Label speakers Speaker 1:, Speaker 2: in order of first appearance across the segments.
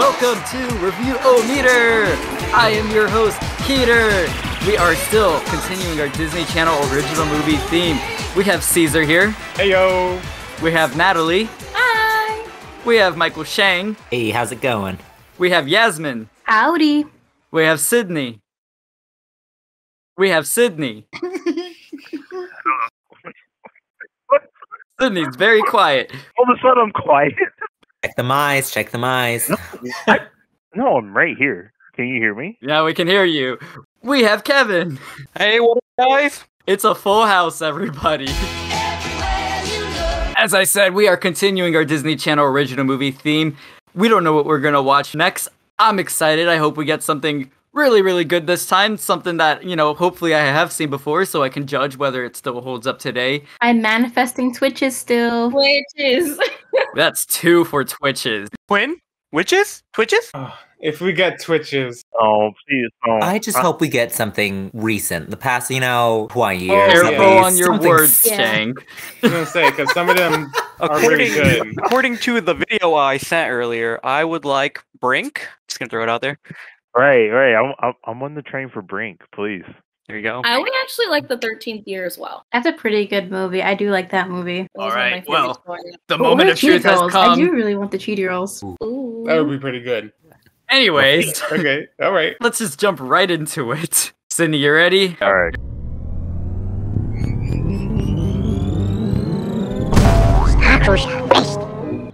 Speaker 1: Welcome to Review O Meter. I am your host, Peter. We are still continuing our Disney Channel original movie theme. We have Caesar here.
Speaker 2: Hey yo!
Speaker 1: We have Natalie.
Speaker 3: Hi.
Speaker 1: We have Michael Shang.
Speaker 4: Hey, how's it going?
Speaker 1: We have Yasmin.
Speaker 3: Howdy.
Speaker 1: We have Sydney. We have Sydney. Sydney's very quiet.
Speaker 2: All of a sudden I'm quiet.
Speaker 4: Check the eyes, check the eyes.
Speaker 2: No, I'm right here. Can you hear me?
Speaker 1: Yeah, we can hear you. We have Kevin.
Speaker 5: Hey, what up, guys?
Speaker 1: It's a full house, everybody. As I said, we are continuing our Disney Channel original movie theme. We don't know what we're going to watch next. I'm excited. I hope we get something really, really good this time. Something that, you know, hopefully I have seen before so I can judge whether it still holds up today.
Speaker 3: I'm manifesting Twitches still.
Speaker 6: Witches.
Speaker 1: That's two for Twitches.
Speaker 5: Twin? Witches? Twitches?
Speaker 2: If we get twitches. Oh, please. Oh.
Speaker 4: I just
Speaker 2: Uh,
Speaker 4: hope we get something recent. The past, you know, 20
Speaker 2: Oh,
Speaker 4: years.
Speaker 2: yeah.
Speaker 1: Careful
Speaker 4: at
Speaker 1: on your
Speaker 4: Something
Speaker 1: words,
Speaker 3: Yeah.
Speaker 1: Shang.
Speaker 2: I was gonna say because some of them are really
Speaker 5: According,
Speaker 2: good.
Speaker 5: according to the video I sent earlier, I would like Brink. Just gonna throw it out there.
Speaker 2: Right, right. I'm, I'm, I'm on the train for Brink. Please.
Speaker 5: There you go.
Speaker 6: I would actually like the 13th year as well.
Speaker 3: That's a pretty good movie. I do like that movie.
Speaker 6: That was one
Speaker 1: Alright, well,
Speaker 6: growing.
Speaker 1: The
Speaker 3: But
Speaker 1: moment of
Speaker 3: are
Speaker 1: truth has
Speaker 3: Girls? I do really want the Cheetah rolls.
Speaker 6: Ooh.
Speaker 2: That would be pretty good.
Speaker 1: Anyways,
Speaker 2: Okay. All right.
Speaker 1: let's just jump right into it. Cindy, you ready?
Speaker 2: All right.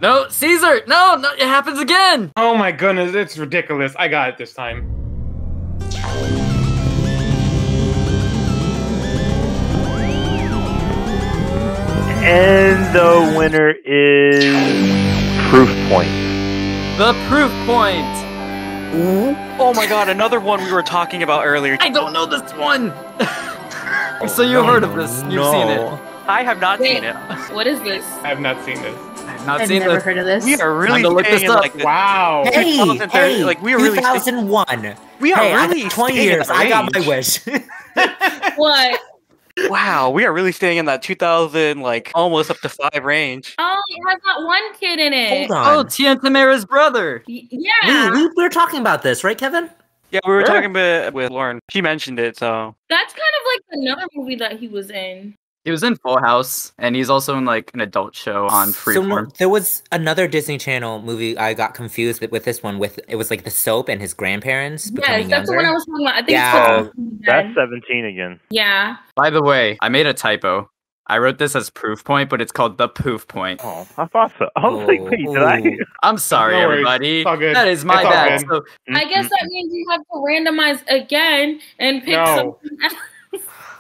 Speaker 1: No, Caesar! No, no, it happens again!
Speaker 2: Oh my goodness, it's ridiculous. I got it this time. And the winner is Proof Point.
Speaker 1: The proof point!
Speaker 5: Oh my god, another one we were talking about earlier.
Speaker 1: I don't know this one! so you heard of this, you've seen it.
Speaker 5: I have not
Speaker 6: Wait.
Speaker 5: seen it.
Speaker 6: What is this?
Speaker 2: I have not seen this.
Speaker 1: I've not
Speaker 3: I've
Speaker 1: seen
Speaker 3: never
Speaker 1: this.
Speaker 3: heard of this.
Speaker 5: We are really
Speaker 1: to look this up.
Speaker 5: like
Speaker 2: Wow.
Speaker 4: Hey, hey,
Speaker 5: like, we are really-
Speaker 4: 2001.
Speaker 5: we are
Speaker 4: hey,
Speaker 5: really
Speaker 4: 20 years. I got my wish.
Speaker 6: What?
Speaker 5: Wow, we are really staying in that 2000, like almost up to five range.
Speaker 6: Oh, it has that one kid in it.
Speaker 4: Hold on.
Speaker 1: Oh,
Speaker 4: on.
Speaker 1: Tia Tamera's brother!
Speaker 6: Y- yeah.
Speaker 4: we, we, we were talking about this, right, Kevin?
Speaker 5: Yeah, we were
Speaker 2: Sure.
Speaker 5: talking about with Lauren. She mentioned it, so
Speaker 6: That's kind of like another movie that he was in.
Speaker 1: He was in Full House, and he's also in like an adult show on
Speaker 4: So
Speaker 1: Freeform.
Speaker 4: there was another Disney Channel movie. I got confused with, with this one. With it was like the soap and his grandparents
Speaker 6: Yes,
Speaker 4: becoming
Speaker 6: that's the one I was talking about. I think
Speaker 4: Yeah.
Speaker 6: it's called
Speaker 2: oh,
Speaker 6: That's
Speaker 2: 17 again.
Speaker 6: Yeah.
Speaker 1: By the way, I made a typo. I wrote this as proof point, but it's called the poof point.
Speaker 2: Oh, I thought so. I was like,
Speaker 4: Oh,
Speaker 2: wait, did I?
Speaker 4: oh.
Speaker 1: I'm sorry,
Speaker 2: No
Speaker 1: everybody.
Speaker 2: It's all good.
Speaker 1: That is my
Speaker 2: It's
Speaker 1: bad. So
Speaker 6: I guess that means you have to randomize again and pick
Speaker 2: No.
Speaker 6: something else.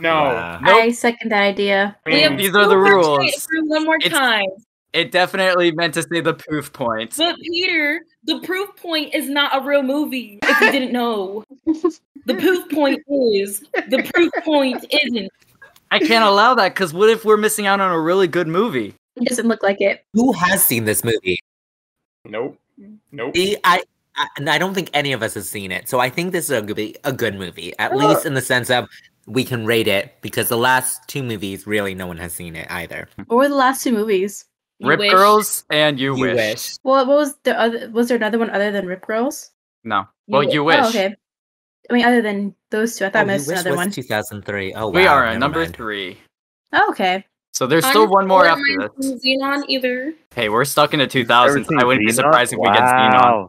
Speaker 2: No.
Speaker 4: Wow.
Speaker 1: Nope.
Speaker 3: I second that idea.
Speaker 6: We
Speaker 1: These are the rules.
Speaker 6: One more
Speaker 1: It's-
Speaker 6: time.
Speaker 1: it definitely meant to say the proof point.
Speaker 6: But Peter, the proof point is not a real movie. If you didn't know, the proof point is the proof point isn't.
Speaker 1: I can't allow that because what if we're missing out on a really good movie?
Speaker 3: It doesn't look like it.
Speaker 4: Who has seen this movie?
Speaker 2: Nope. Nope.
Speaker 4: See, I, I and I don't think any of us has seen it, so I think this is a good, a good movie, at
Speaker 6: Oh.
Speaker 4: least in the sense of we can rate it because the last two movies really no one has seen it either.
Speaker 3: What were the last two movies?
Speaker 6: You
Speaker 1: Rip
Speaker 6: wish.
Speaker 1: Girls and You,
Speaker 4: You
Speaker 1: Wish.
Speaker 4: wish.
Speaker 3: Well, what was the other? Was there another one other than Rip Girls?
Speaker 1: No. Well,
Speaker 6: You
Speaker 1: You Wish.
Speaker 3: Oh, okay. I mean, other than those two, I thought oh, I
Speaker 4: Oh, You
Speaker 3: missed
Speaker 4: Wish
Speaker 3: another
Speaker 4: was
Speaker 3: one.
Speaker 4: 2003. Oh,
Speaker 1: We are at number
Speaker 4: mind.
Speaker 1: three.
Speaker 3: Oh, okay.
Speaker 1: So there's still one more after
Speaker 6: Or
Speaker 1: this.
Speaker 6: Xenon either.
Speaker 1: Hey, we're stuck in the 2000s. I wouldn't be surprised if we get Xenon.
Speaker 2: Wow.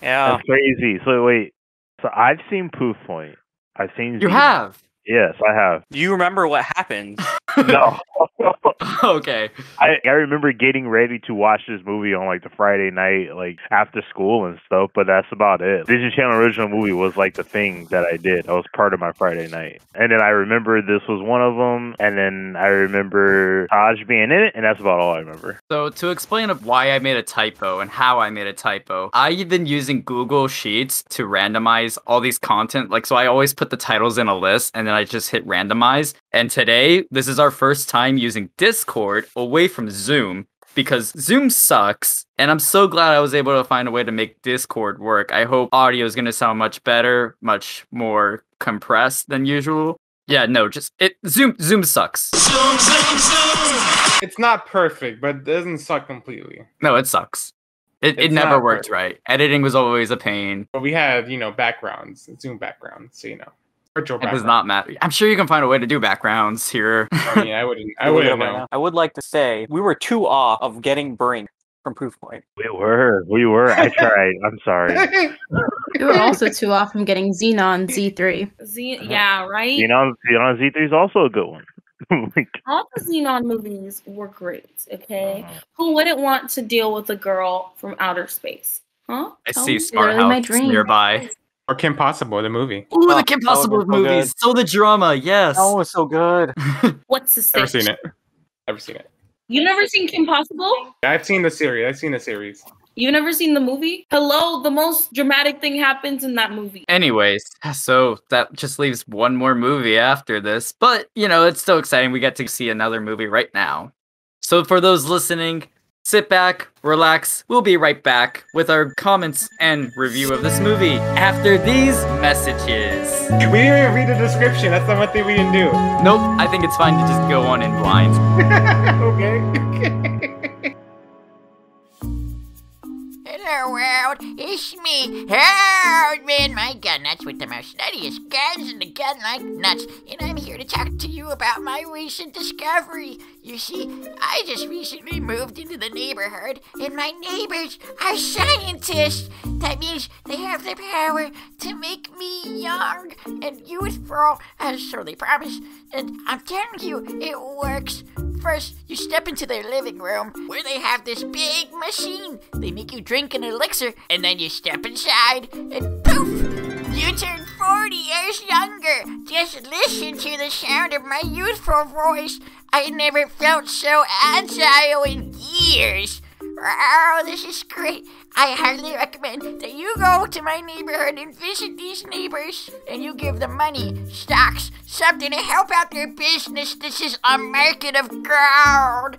Speaker 5: yeah.
Speaker 2: That's crazy. So wait. So I've seen Proof Point. I've seen.
Speaker 1: You
Speaker 2: Xenon.
Speaker 1: have?
Speaker 2: Yes, I have.
Speaker 5: Do You remember what happened?
Speaker 2: No.
Speaker 1: okay.
Speaker 2: I, I remember getting ready to watch this movie on like the Friday night, like after school and stuff, but that's about it. Disney Channel original movie was like the thing that I did. That was part of my Friday night. And then I remember this was one of them, and then I remember Tahj being in it, and that's about all I remember.
Speaker 1: So to explain why I made a typo and how I made a typo, I've been using Google Sheets to randomize all these content. Like so I always put the titles in a list and then I just hit randomize. And today, this is our first time using Discord away from Zoom because Zoom sucks. And I'm so glad I was able to find a way to make Discord work. I hope audio is going to sound much better, much more compressed than usual. Yeah, no, just it Zoom Zoom sucks.
Speaker 2: It's not perfect, but it doesn't suck completely.
Speaker 1: No, it sucks. It, it never worked
Speaker 7: perfect.
Speaker 1: right. Editing was always a pain.
Speaker 7: But we have, you know, backgrounds, Zoom backgrounds, so you know, virtual
Speaker 1: It does not matter. I'm sure you can find a way to do backgrounds here.
Speaker 7: I mean, I wouldn't. I wouldn't know.
Speaker 5: I would like to say we were too off of getting Brink from Proof Point.
Speaker 2: We were, we were. I tried. I'm sorry.
Speaker 3: We were also too off from getting Xenon Z3.
Speaker 6: Z- yeah, right.
Speaker 2: Xenon, Xenon Z3 is also a good one. like,
Speaker 6: All the Xenon movies were great. Okay,
Speaker 2: uh,
Speaker 6: who wouldn't want to deal with a girl from outer space? Huh?
Speaker 1: I
Speaker 3: Tell
Speaker 1: see
Speaker 3: me,
Speaker 1: Smart House nearby.
Speaker 7: Or Kim Possible, the movie.
Speaker 1: Ooh,
Speaker 5: Oh,
Speaker 1: the Kim Possible
Speaker 5: been so
Speaker 1: movies.
Speaker 5: good.
Speaker 1: So the drama, yes.
Speaker 5: Oh, it's so good.
Speaker 6: What's the
Speaker 7: Never
Speaker 6: stitch?
Speaker 7: seen it. Never seen it.
Speaker 6: You've never seen Kim Possible?
Speaker 7: I've seen the series. I've seen the series.
Speaker 6: You've never seen the movie? Hello, the most dramatic thing happens in that movie.
Speaker 1: Anyways, so that just leaves one more movie after this, but you know, it's still exciting. We get to see another movie right now. So for those listening, sit back, relax. We'll be right back with our comments and review of this movie after these messages.
Speaker 7: We didn't even read the description. That's not one thing we didn't do.
Speaker 1: Nope, I think it's fine to just go on in blind.
Speaker 7: okay.
Speaker 8: Hello, world. It's me, Harold Man, my gun nuts with the most nuttiest guns and the gun like nuts. And I'm here to talk to you about my recent discovery. You see, I just recently moved into the neighborhood, and my neighbors are scientists. That means they have the power to make me young and youthful, as so they promise. And I'm telling you, it works. First, you step into their living room where they have this big machine. They make you drink an elixir, and then you step inside, and poof! You turn 40 years younger. Just listen to the sound of my youthful voice. I never felt so agile in years. Oh, this is great. I highly recommend that you go to my neighborhood and visit these neighbors and you give them money, stocks, something to help out their business. This is a market of gold.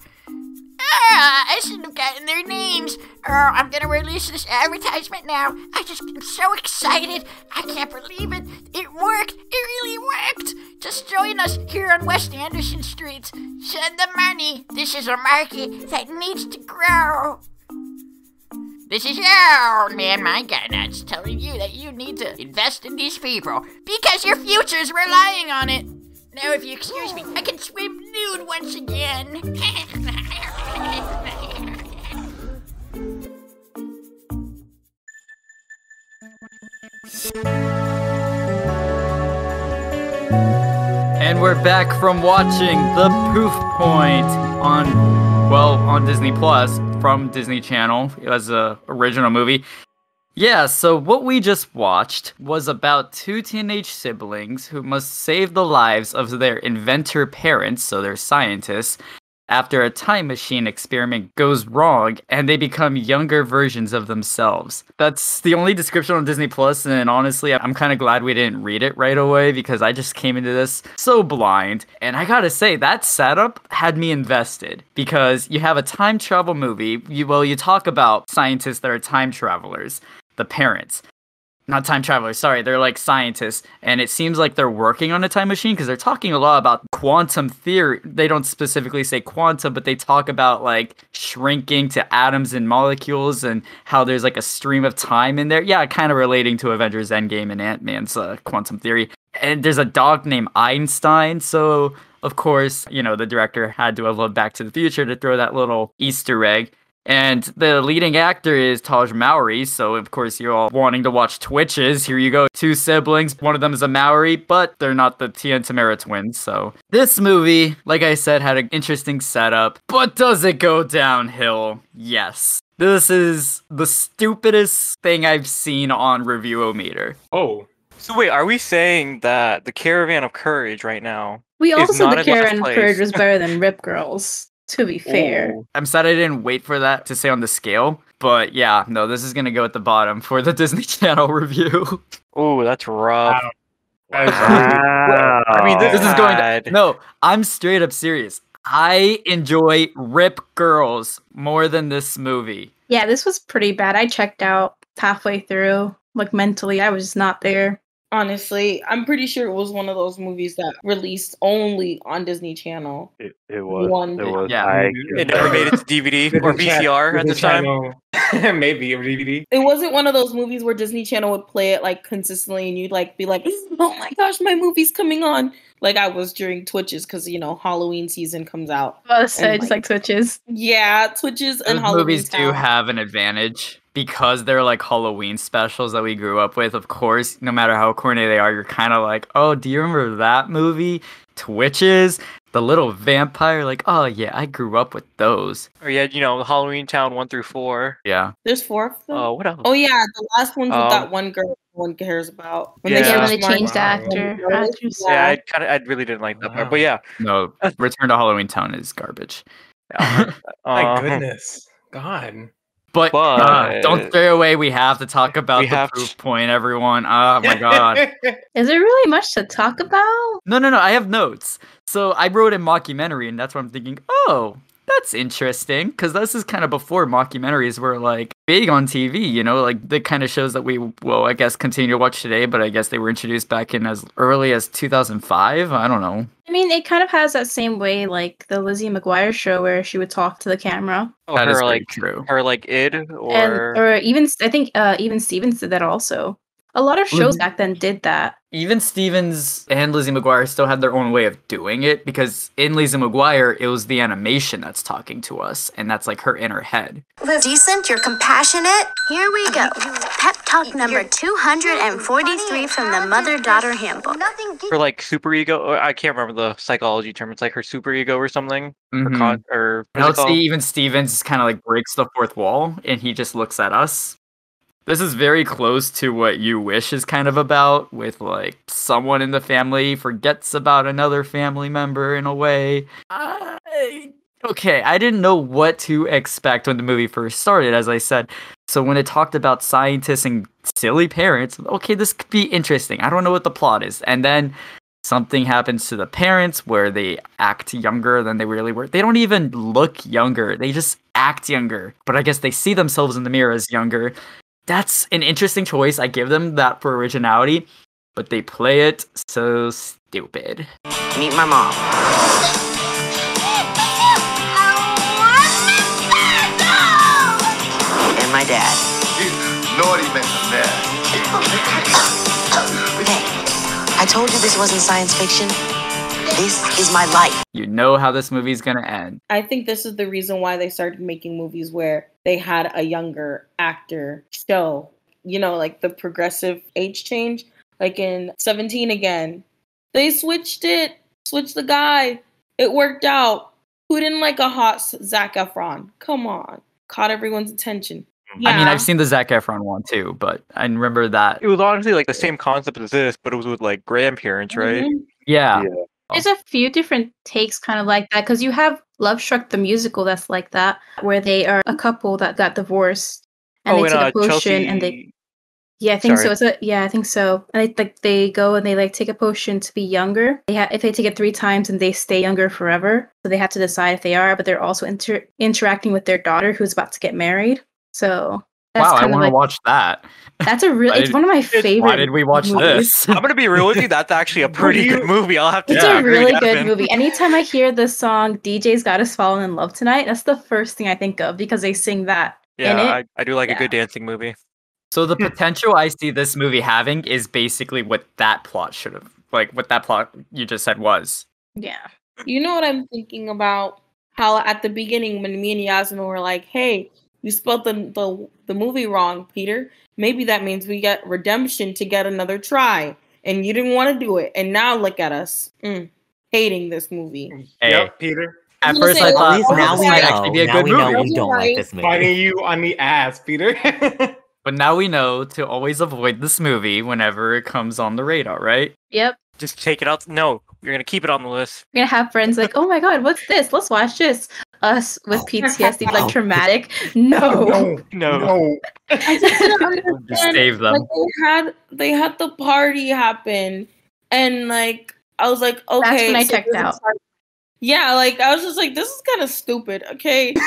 Speaker 8: Ah, I shouldn't have gotten their names. Oh, I'm gonna release this advertisement now. I just am so excited. I can't believe it. It worked. It really worked. Just join us here on West Anderson Street. Send the money. This is a market that needs to grow. This is your man, my nuts, telling you that you need to invest in these people because your future's relying on it. Now, if you excuse me, I can swim nude once again.
Speaker 1: And we're back from watching The Proof Point on, well, on Disney Plus from Disney Channel as a original movie. Yeah, so what we just watched was about two teenage siblings who must save the lives of their inventor parents, so they're scientists, after a time machine experiment goes wrong and they become younger versions of themselves. That's the only description on Disney Plus, and honestly, I'm kind of glad we didn't read it right away because I just came into this so blind. And I gotta say, that setup had me invested because you have a time travel movie. You, well, you talk about scientists that are time travelers, the parents not time travelers sorry they're like scientists and it seems like they're working on a time machine because they're talking a lot about quantum theory they don't specifically say quantum but they talk about like shrinking to atoms and molecules and how there's like a stream of time in there. Yeah kind of relating to avengers endgame and ant-man's uh, quantum theory. And there's a dog named einstein so of course you know the director had to have looked back to the future to throw that little easter egg and the leading actor is Tahj Mowry, so of course you're all wanting to watch Twitches. Here you go, two siblings. One of them is a Mowry, but they're not the Tia and Tamera twins. So this movie, like I said, had an interesting setup. But does it go downhill? Yes. This is the stupidest thing I've seen on Reviewometer.
Speaker 7: Oh,
Speaker 5: So wait, are we saying that the Caravan of Courage right now?
Speaker 3: We
Speaker 5: Is
Speaker 3: also
Speaker 5: not
Speaker 3: the Caravan
Speaker 5: of
Speaker 3: Courage was better than Rip Girls. To be fair,
Speaker 5: Ooh.
Speaker 1: I'm sad I didn't wait for that to say on the scale, but yeah, no, this is gonna go at the bottom for the Disney Channel review.
Speaker 5: Ooh, that's rough.
Speaker 7: Wow.
Speaker 2: wow.
Speaker 5: I mean,
Speaker 1: this is going
Speaker 5: bad.
Speaker 1: to, no i'm straight up serious i enjoy rip girls more than this movie
Speaker 3: yeah, this was pretty bad. I checked out halfway through, like mentally, I was not there.
Speaker 6: Honestly, I'm pretty sure it was one of those movies that released only on Disney Channel.
Speaker 2: It, it was.
Speaker 6: One
Speaker 2: it was.
Speaker 1: Yeah.
Speaker 2: I
Speaker 5: It never made it to DVD or VCR at the time.
Speaker 7: Maybe or DVD.
Speaker 6: It wasn't one of those movies where Disney Channel would play it like consistently and you'd like be like, "Oh my gosh, my movie's coming on." Like I was during Twitches cuz you know, Halloween season comes out.
Speaker 3: Oh, so
Speaker 6: And,
Speaker 3: just
Speaker 6: like-
Speaker 3: like Twitches.
Speaker 6: Yeah, Twitches and Halloween
Speaker 1: movies do
Speaker 6: Town.
Speaker 1: have an advantage because they're like Halloween specials that we grew up with. Of course, no matter how corny they are, you're kind of like, oh, do you remember that movie? Twitches, the little vampire. Like, oh yeah, I grew up with those.
Speaker 5: Or yeah, you know, Halloween Town one through four.
Speaker 1: Yeah,
Speaker 6: There's four of them.
Speaker 5: Oh, what else?
Speaker 6: Oh yeah, the last one's with
Speaker 5: Um,
Speaker 6: that one girl no one cares about. When
Speaker 5: Yeah.
Speaker 3: Yeah, when they changed the
Speaker 7: Wow.
Speaker 3: actor.
Speaker 6: Wow.
Speaker 5: Yeah, I kind of, I really didn't like that part. But yeah,
Speaker 1: no, Return to Halloween Town is garbage.
Speaker 5: uh,
Speaker 7: My goodness. God.
Speaker 1: But, uh, don't stray away. We have to talk about the
Speaker 5: have
Speaker 1: proof
Speaker 5: to-
Speaker 1: point, everyone. Oh my god.
Speaker 3: Is there really much to talk about?
Speaker 1: No, no, no. I have notes. So I wrote a mockumentary, and that's what I'm thinking. Oh, that's interesting, because this is kind of before mockumentaries were like big on TV. You know, like the kind of shows that we will, I guess, continue to watch today. But I guess they were introduced back in as early as 2005. I don't know.
Speaker 3: I mean, it kind of has that same way, like the Lizzie McGuire show, where she would talk to the camera,
Speaker 5: oh,
Speaker 1: That is
Speaker 5: her
Speaker 1: very
Speaker 5: like,
Speaker 1: true.
Speaker 5: her like id
Speaker 3: and
Speaker 5: or
Speaker 3: or even I think uh, even Stevens did that also. A lot of shows back then did that.
Speaker 1: Even Stevens and Lizzie McGuire still had their own way of doing it because in Lizzie McGuire, it was the animation that's talking to us, and that's like her in her head.
Speaker 9: Decent, you're compassionate. Here we go. Pep talk number 243 from the Mother Daughter Handbook.
Speaker 5: her like super ego. I can't remember the psychology term. It's like her super ego or something. Or
Speaker 1: Mhm.
Speaker 5: con or
Speaker 1: And I
Speaker 5: what's
Speaker 1: would
Speaker 5: it
Speaker 1: see even Stevens kind of like breaks the fourth wall and he just looks at us. This is very close to what You Wish is kind of about, with like someone in the family forgets about another family member in a way. Okay, I didn't know what to expect when the movie first started, as I said. So when it talked about scientists and silly parents, okay, this could be interesting. I don't know what the plot is. And then something happens to the parents where they act younger than they really were. They don't even look younger. They just act younger. But I guess they see themselves in the mirror as younger. That's an interesting choice. I give them that for originality, but they play it so stupid.
Speaker 10: Meet my mom. And my dad.
Speaker 11: Naughty man, man.
Speaker 10: Hey, I told you this wasn't science fiction. This is my life.
Speaker 1: You know how this movie's gonna end.
Speaker 6: I think this is the reason why they started making movies where they had a younger actor show, you know, like the progressive age change. Like in 17 again, they switched it, switched the guy. It worked out. Who didn't like a hot S- Zac Efron? Come on. Caught everyone's attention.
Speaker 1: I mean, I've seen the Zac Efron one too, but I remember that.
Speaker 5: It was honestly like the same concept as this, but it was with like grandparents, right?
Speaker 6: Mhm.
Speaker 1: Yeah,
Speaker 2: Yeah.
Speaker 3: There's a few different takes kind of like that because you have Love Struck the musical that's like that, where they are a couple that got divorced and
Speaker 5: oh,
Speaker 3: they
Speaker 5: and
Speaker 3: take
Speaker 5: uh,
Speaker 3: a potion
Speaker 5: Chelsea.
Speaker 3: and they yeah I think
Speaker 5: Sorry.
Speaker 3: so. It's a yeah I think so. And they like they go and they like take a potion to be younger. They ha- if they take it three times and they stay younger forever, so they have to decide if they are. But they're also inter- interacting with their daughter who's about to get married. So that's
Speaker 1: wow, I want to
Speaker 3: like
Speaker 1: watch that.
Speaker 3: that's a real. It's one of my favorite.
Speaker 1: Why did we watch
Speaker 3: movies.
Speaker 1: this?
Speaker 5: I'm gonna be real with you. That's actually a pretty good movie. I'll have to.
Speaker 3: It's
Speaker 5: yeah,
Speaker 3: a really good
Speaker 5: Gavin.
Speaker 3: movie. Anytime I hear the song DJ's Got Us Falling in Love Tonight, that's the first thing I think of because they sing that
Speaker 5: Yeah,
Speaker 3: in it.
Speaker 5: I, I do like
Speaker 3: Yeah.
Speaker 5: a good dancing movie.
Speaker 1: So the hmm. potential I see this movie having is basically what that plot should have, like what that plot you just said was.
Speaker 3: Yeah.
Speaker 6: You know what I'm thinking about? How at the beginning when me and Yasmin were like, "Hey, you spelled the the, the movie wrong, Peter. Maybe that means we get redemption to get another try." And you didn't want to do it, and now look at us, mm, hating this movie.
Speaker 1: Hey,
Speaker 7: Yep, Peter.
Speaker 1: At
Speaker 6: was gonna
Speaker 1: first
Speaker 6: say,
Speaker 1: I thought
Speaker 6: at now we
Speaker 1: might
Speaker 6: know.
Speaker 1: actually be a
Speaker 4: now
Speaker 1: good
Speaker 4: we
Speaker 1: movie.
Speaker 4: know you don't
Speaker 6: Right.
Speaker 4: like this movie.
Speaker 7: Finding you on the ass, Peter.
Speaker 1: But now we know to always avoid this movie whenever it comes on the radar, right?
Speaker 3: Yep.
Speaker 5: Just take it out. No, you're gonna keep it on the list.
Speaker 3: We're gonna have friends like, oh my god, what's this? Let's watch this. Us with oh, PTSD, like
Speaker 4: Oh.
Speaker 3: traumatic. No.
Speaker 5: No.
Speaker 7: no.
Speaker 6: I just didn't
Speaker 1: Just save them.
Speaker 6: Like they had they had the party happen, and like I was like, okay.
Speaker 3: when I
Speaker 6: so
Speaker 3: checked out.
Speaker 6: Yeah, like I was just like, this is kind of stupid. Okay.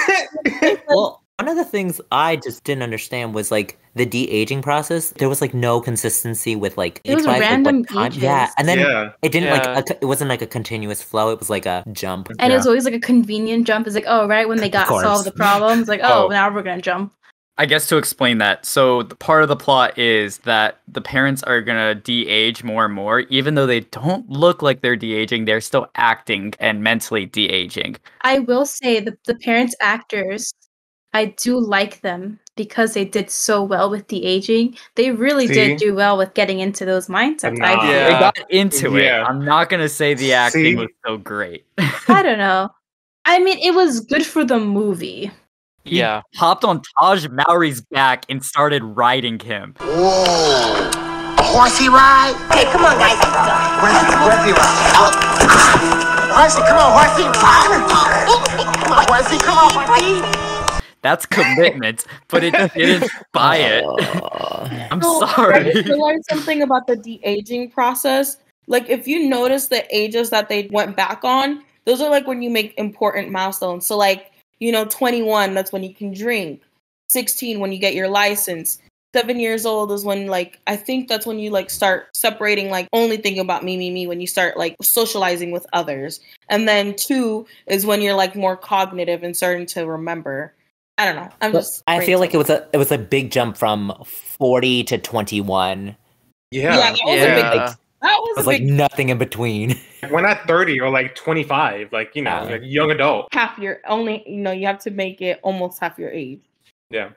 Speaker 4: Well, One of the things I just didn't understand was like the de aging process. There was like no consistency with like
Speaker 3: It was
Speaker 4: age-wise, like, what
Speaker 3: random
Speaker 4: time- Yeah, and then
Speaker 7: Yeah.
Speaker 4: it didn't
Speaker 5: Yeah.
Speaker 4: like a, it wasn't like a continuous flow. It was like a jump.
Speaker 3: And it was always like a convenient jump. It's like, oh, right when they got solved the problems, like, oh,
Speaker 7: Oh.
Speaker 3: now we're gonna jump.
Speaker 1: I guess to explain that, so the part of the plot is that the parents are gonna de-age more and more, even though they don't look like they're de-aging, they're still acting and mentally de-aging.
Speaker 3: I will say the the parents actors, I do like them because they did so well with the aging. They really
Speaker 7: See?
Speaker 3: did do well with getting into those mindsets. I
Speaker 7: Nah.
Speaker 3: do.
Speaker 1: They got into it.
Speaker 7: Yeah.
Speaker 1: I'm not gonna say the acting
Speaker 7: See?
Speaker 1: was so great.
Speaker 3: I don't know. I mean, it was good for the movie.
Speaker 1: He
Speaker 5: Yeah.
Speaker 1: hopped on Tahj Mowry's back and started riding him.
Speaker 11: Whoa. A horsey ride?
Speaker 10: Hey, come on, guys.
Speaker 11: Horsey, horsey ride. Oh. Horsey, come on, horsey ride. Horsey, come on, horsey.
Speaker 1: That's commitment, but it didn't buy it. I'm
Speaker 6: So, I
Speaker 1: sorry.
Speaker 6: just realized something about the de aging process. Like, if you notice the ages that they went back on, those are like when you make important milestones. So, like, you know, 21, that's when you can drink. 16, when you get your license. Seven years old is when, like, I think that's when you like start separating, like, only thinking about me, me, me. When you start like socializing with others, and then two is when you're like more cognitive and starting to remember. I don't know. I'm
Speaker 4: But
Speaker 6: just.
Speaker 4: I feel like it was a it was a big jump from forty to twenty one.
Speaker 7: Yeah.
Speaker 6: Yeah, that was a big.
Speaker 5: Yeah.
Speaker 6: That was,
Speaker 4: It was
Speaker 6: a
Speaker 4: like
Speaker 6: big
Speaker 4: nothing in between.
Speaker 7: We're not 30 or like 25, like, you know,
Speaker 4: Yeah.
Speaker 7: like young adult.
Speaker 6: half your only you know you have to make it almost half your age
Speaker 7: Yeah.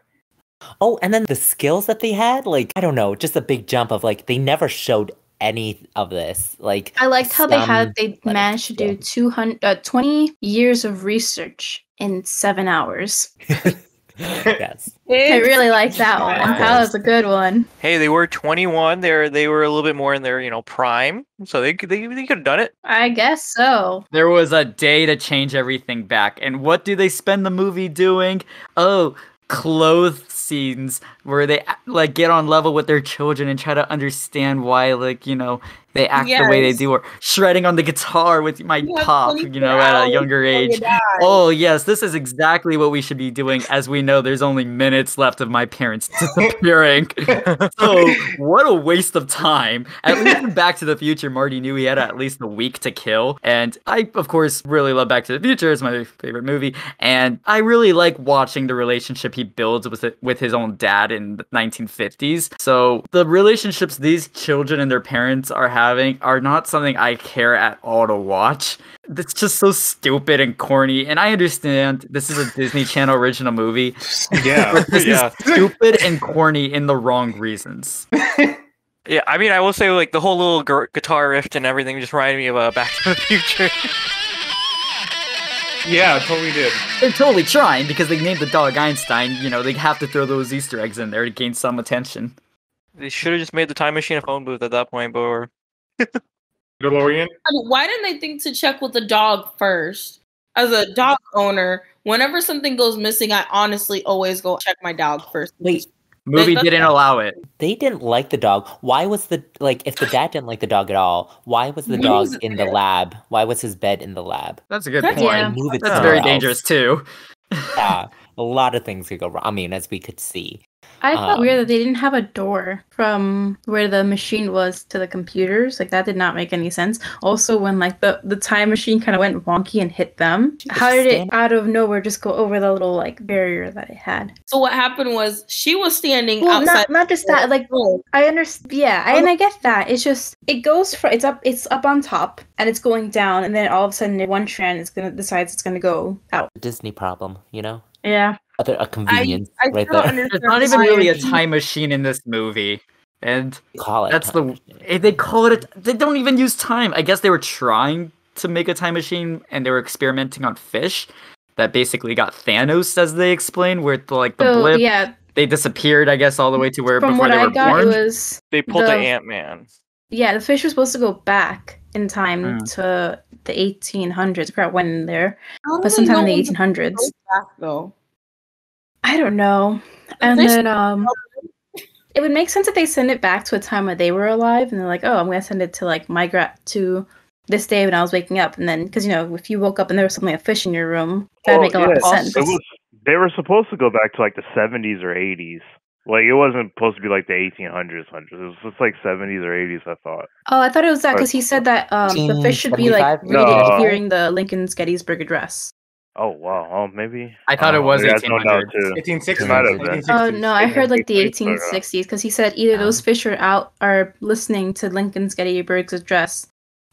Speaker 4: Oh, and then the skills that they had, like I don't know, just a big jump of like they never showed any of this. Like
Speaker 3: I liked how they had they
Speaker 4: like,
Speaker 3: managed to do
Speaker 4: yeah.
Speaker 3: 200 uh, 20 years of research in 7 hours.
Speaker 4: yes.
Speaker 3: I really like that one. That was a good one.
Speaker 5: Hey, they were 21. They're they were a little bit more in their you know prime, so they could they, they could have done it.
Speaker 3: I guess so.
Speaker 1: There was a day to change everything back. And what do they spend the movie doing? Oh, clothes scenes where they like get on level with their children and try to understand why like, you know, they act the way they do or shredding on the guitar with my
Speaker 6: You
Speaker 1: pop, you know, at a younger age. Oh, yes, this is exactly what we should be doing as we know there's only minutes left of my parents disappearing. so, what a waste of time. At least in Back to the Future, Marty knew he had at least a week to kill. And I, of course, really love Back to the Future. It's my favorite movie. And I really like watching the relationship he builds with it, with his own dad in the 1950s. So, the relationships these children and their parents are having are not something I care at all to watch. It's just so stupid and corny. And I understand this is a Disney Channel original movie.
Speaker 7: Yeah.
Speaker 1: This
Speaker 5: Yeah.
Speaker 1: is stupid and corny in the wrong reasons.
Speaker 5: Yeah, I mean, I will say like the whole little gu- guitar riff and everything just reminded me of uh, Back to the Future.
Speaker 7: Yeah, totally did.
Speaker 1: They're totally trying because they named the dog Einstein. You know, they have to throw those Easter eggs in there to gain some attention.
Speaker 5: they should have just made the time machine a phone booth at that point, but we're-
Speaker 7: DeLorean.
Speaker 6: I mean, why didn't they think to check with the dog first as a dog owner whenever something goes missing i honestly always go check my dog first
Speaker 4: Wait,
Speaker 1: Movie
Speaker 6: They-
Speaker 1: didn't allow it.
Speaker 4: they didn't like the dog. Why was the like if the dad didn't like the dog at all? Why was the
Speaker 6: He
Speaker 4: dog
Speaker 6: was
Speaker 4: in the
Speaker 6: there.
Speaker 4: lab? Why was his bed in the lab?
Speaker 1: That's a good point.
Speaker 3: Yeah.
Speaker 4: Move it
Speaker 1: That's very
Speaker 4: else.
Speaker 1: dangerous too.
Speaker 4: Yeah, a lot of things could go wrong. I mean, as we could see.
Speaker 3: I felt
Speaker 4: Um,
Speaker 3: weird that they didn't have a door from where the machine was to the computers. Like that did not make any sense. Also, when like the the time machine kind of went wonky and hit them, how did it out of nowhere just go over the little like barrier that it had?
Speaker 6: so what happened was she was standing
Speaker 3: Well,
Speaker 6: outside
Speaker 3: not not just that. Like
Speaker 6: Oh,
Speaker 3: I understand. Yeah, I, and I get that. It's just it goes for it's up it's up on top and it's going down, and then all of a sudden one strand is gonna decides it's gonna go out.
Speaker 4: Disney problem, you know?
Speaker 3: Yeah.
Speaker 4: Other a convenience
Speaker 6: I
Speaker 4: right
Speaker 6: still don't
Speaker 4: there.
Speaker 6: understand
Speaker 1: There's not even really a time machine in this movie. And
Speaker 4: Call it.
Speaker 1: that's the
Speaker 4: machine.
Speaker 1: eh, they call it a, they don't even use time. I guess they were trying to make a time machine and they were experimenting on fish that basically got Thanos as they explain where the, like the
Speaker 3: So
Speaker 1: blip
Speaker 3: yeah,
Speaker 1: they disappeared I guess all the way to where
Speaker 3: from
Speaker 1: before
Speaker 3: what
Speaker 1: they
Speaker 3: I
Speaker 1: were
Speaker 3: got,
Speaker 1: born.
Speaker 3: it was
Speaker 5: they pulled the,
Speaker 3: The-
Speaker 5: Ant Man.
Speaker 3: Yeah, the fish was supposed to go back in time
Speaker 1: Mm.
Speaker 3: to the 1800s. I forgot when in there,
Speaker 6: How
Speaker 3: but sometime in the 1800s.
Speaker 6: back, though
Speaker 3: I don't know. And
Speaker 6: fish-
Speaker 3: then um, it would make sense if they send it back to a time where they were alive, and they're like, "Oh, I'm gonna send it to like my gra- to this day when I was waking up." And then, because you know, if you woke up and there was something like a fish in your room, that'd
Speaker 2: Well,
Speaker 3: make a lot of sense.
Speaker 2: It was They were supposed to go back to like the 70s or 80s. Like it wasn't supposed to be like the 1800s, hundreds. It was just like 70s or 80s. I thought.
Speaker 3: Oh, I thought it was that because he said that um, the fish should be like
Speaker 4: 1875?
Speaker 3: reading
Speaker 2: No.
Speaker 3: hearing the Lincoln's Gettysburg Address.
Speaker 2: Oh wow. Oh maybe.
Speaker 1: I thought it
Speaker 2: Oh,
Speaker 1: was
Speaker 2: maybe I don't know
Speaker 1: 1800s.
Speaker 2: too.
Speaker 7: 1860s.
Speaker 2: It might have been.
Speaker 7: 1860s.
Speaker 3: Oh no, I heard like the
Speaker 2: 1860s, uh,
Speaker 3: 1860s because he said either those fish are out are listening to Lincoln's Gettysburg's address,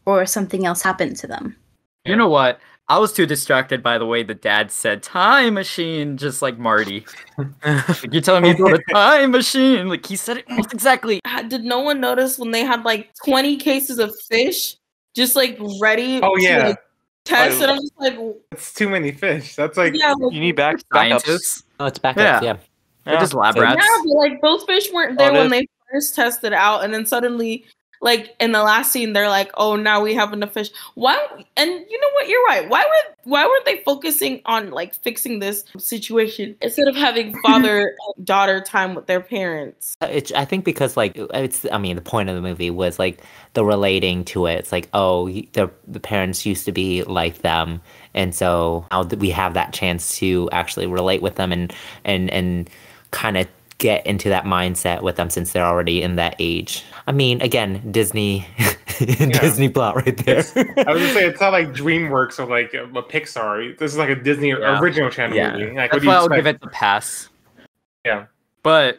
Speaker 3: or something else happened to them.
Speaker 1: You know what? I was too distracted by the way the dad said time machine, just like Marty. like, you're telling me about a time machine. Like he said it almost exactly.
Speaker 6: Uh, did no one notice when they had like 20 cases of fish just like ready
Speaker 7: Oh,
Speaker 6: to
Speaker 7: yeah.
Speaker 6: like, test?
Speaker 5: Oh.
Speaker 6: And I'm just like,
Speaker 7: It's too many fish. That's like
Speaker 6: yeah, like,
Speaker 5: You need back backups.
Speaker 1: Scientists.
Speaker 4: Oh, it's backups.
Speaker 1: Yeah.
Speaker 4: Yeah.
Speaker 1: They're just lab rats.
Speaker 6: yeah, but like those fish weren't there
Speaker 5: it
Speaker 6: when
Speaker 5: is.
Speaker 6: they first tested out, and then suddenly, like in the last scene, they're like, "Oh, now we have enough fish." Why? And you know what? You're right. Why were why weren't they focusing on like fixing this situation instead of having father daughter time with their parents?
Speaker 4: Uh, It's, I think because like it's I mean the point of the movie was like the relating to it. It's like oh the the parents used to be like them, and so now we have that chance to actually relate with them and and and kind of get into that mindset with them since they're already in that age. I mean, again, Disney Disney plot right there.
Speaker 7: I was gonna say it's not like DreamWorks or like uh, a, a Pixar. This is like a Disney
Speaker 1: Yeah.
Speaker 7: original channel
Speaker 1: Yeah.
Speaker 7: movie. Like, what
Speaker 1: That's
Speaker 7: do you
Speaker 1: why I'll give it the pass.
Speaker 7: Yeah.
Speaker 1: But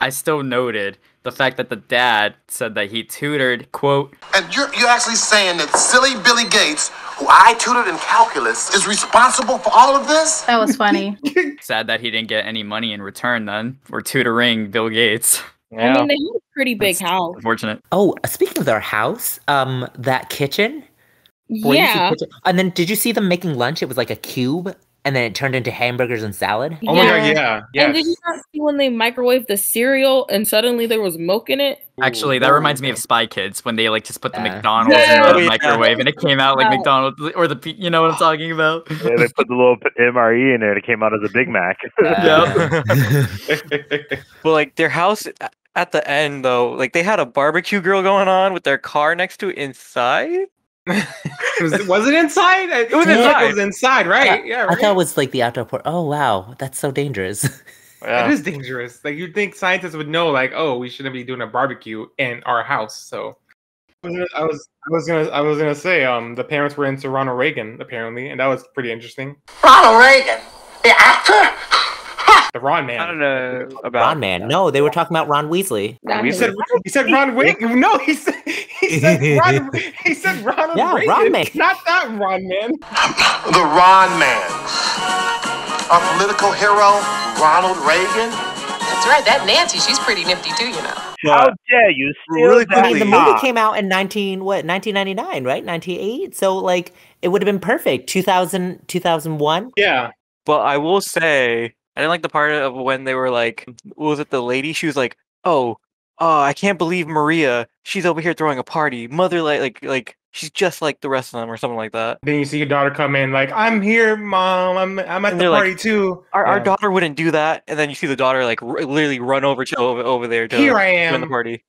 Speaker 1: I still noted the fact that the dad said that he tutored, quote,
Speaker 11: And you're, you're actually saying that silly Billy Gates, who I tutored in calculus, is responsible for all of this?
Speaker 3: That was funny.
Speaker 1: sad that he didn't get any money in return then for tutoring Bill Gates.
Speaker 6: I mean, they had a pretty big house.
Speaker 1: Unfortunate.
Speaker 4: oh, speaking of their house, um, that kitchen. Boy,
Speaker 6: Yeah.
Speaker 4: kitchen- And then did you see them making lunch? It was like a cube, and then it turned into hamburgers and salad.
Speaker 7: Oh my god,
Speaker 6: Yeah.
Speaker 7: yeah. Yes.
Speaker 6: And did you not see when they microwaved the cereal and suddenly there was milk in it?
Speaker 1: Actually, that reminds me of Spy Kids when they like just put the
Speaker 4: Yeah.
Speaker 1: McDonald's
Speaker 6: Yeah.
Speaker 1: in the
Speaker 5: yeah.
Speaker 1: microwave and it came out like
Speaker 6: Yeah.
Speaker 1: McDonald's or the pe- you know what I'm talking about?
Speaker 2: Yeah, they put the little MRE in there. And it came out as a Big Mac.
Speaker 5: But like their house at the end though, like they had a barbecue grill going on with their car next to it inside.
Speaker 7: Was, was it inside? It
Speaker 5: was
Speaker 7: seemed like It
Speaker 5: inside.
Speaker 7: was inside, right? Yeah,
Speaker 4: I
Speaker 7: right.
Speaker 4: thought it was like the outdoor port. Oh wow, that's so dangerous.
Speaker 5: Yeah.
Speaker 7: It is dangerous. Like you'd think scientists would know, like, oh, we shouldn't be doing a barbecue in our house. So I was, gonna, I was, I was gonna, I was gonna say, um, the parents were into Ronald Reagan apparently, and that was pretty interesting.
Speaker 11: Ronald Reagan, the actor?
Speaker 7: The Ron man.
Speaker 5: I don't know about
Speaker 4: Ron Man. No, they were talking about Ron Weasley.
Speaker 6: That
Speaker 5: We
Speaker 7: He said, he said Ron Reagan. No, he said, he said, Ron, he said Ronald
Speaker 4: Yeah,
Speaker 7: Reagan.
Speaker 4: Ron Man.
Speaker 7: Not that Ron man.
Speaker 11: The Ron Man. Our political hero, Ronald Reagan.
Speaker 10: That's right. That Nancy, she's pretty nifty too, you know.
Speaker 2: How dare you steal
Speaker 5: Really
Speaker 2: that
Speaker 4: I mean, the movie
Speaker 2: knock?
Speaker 4: came out in 19 what 1999, right? 98. So like it would have been perfect. 2000 2001.
Speaker 7: Yeah.
Speaker 5: But I will say, I didn't like the part of when they were like, was it the lady? She was like, "Oh, oh, I can't believe Maria. She's over here throwing a party. Mother, like, like, like, she's just like the rest of them, or something like that."
Speaker 7: Then you see your daughter come in, like, I'm here, mom. I'm, I'm at
Speaker 5: And
Speaker 7: the
Speaker 5: they're like,
Speaker 7: party too.
Speaker 5: Our, our daughter wouldn't do that, and then you see the daughter like r- literally run over to over, over there to
Speaker 7: Here I
Speaker 5: join the party.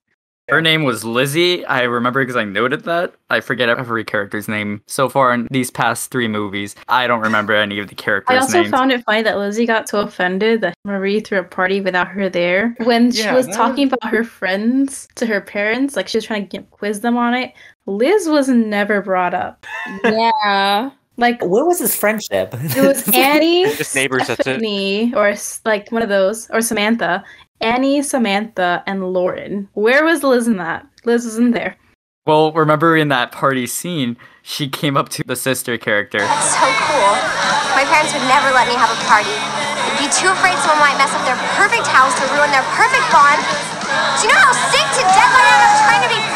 Speaker 1: Her name was Lizzie. I remember because I noted that. I forget every character's name so far in these past three movies. I don't remember any of the characters'
Speaker 3: I also
Speaker 1: names.
Speaker 3: found it funny that Lizzie got so offended that Marie threw a party without her there. When she
Speaker 7: Yeah,
Speaker 3: was
Speaker 7: that
Speaker 3: talking about her friends to her parents, like she was trying to get, quiz them on it, Liz was never brought up.
Speaker 6: yeah.
Speaker 3: Like
Speaker 4: what was his friendship?
Speaker 3: it was Annie,
Speaker 5: Just neighbors, that's it.
Speaker 3: Stephanie, or like one of those, or Samantha. Annie, Samantha, and Lauren. Where was Liz in that? Liz wasn't there.
Speaker 1: Well, remember in that party scene, she came up to the sister character.
Speaker 9: That's so cool. My parents would never let me have a party. They'd be too afraid someone might mess up their perfect house or ruin their perfect bond. Do you know how sick to death I am of trying to be perfect?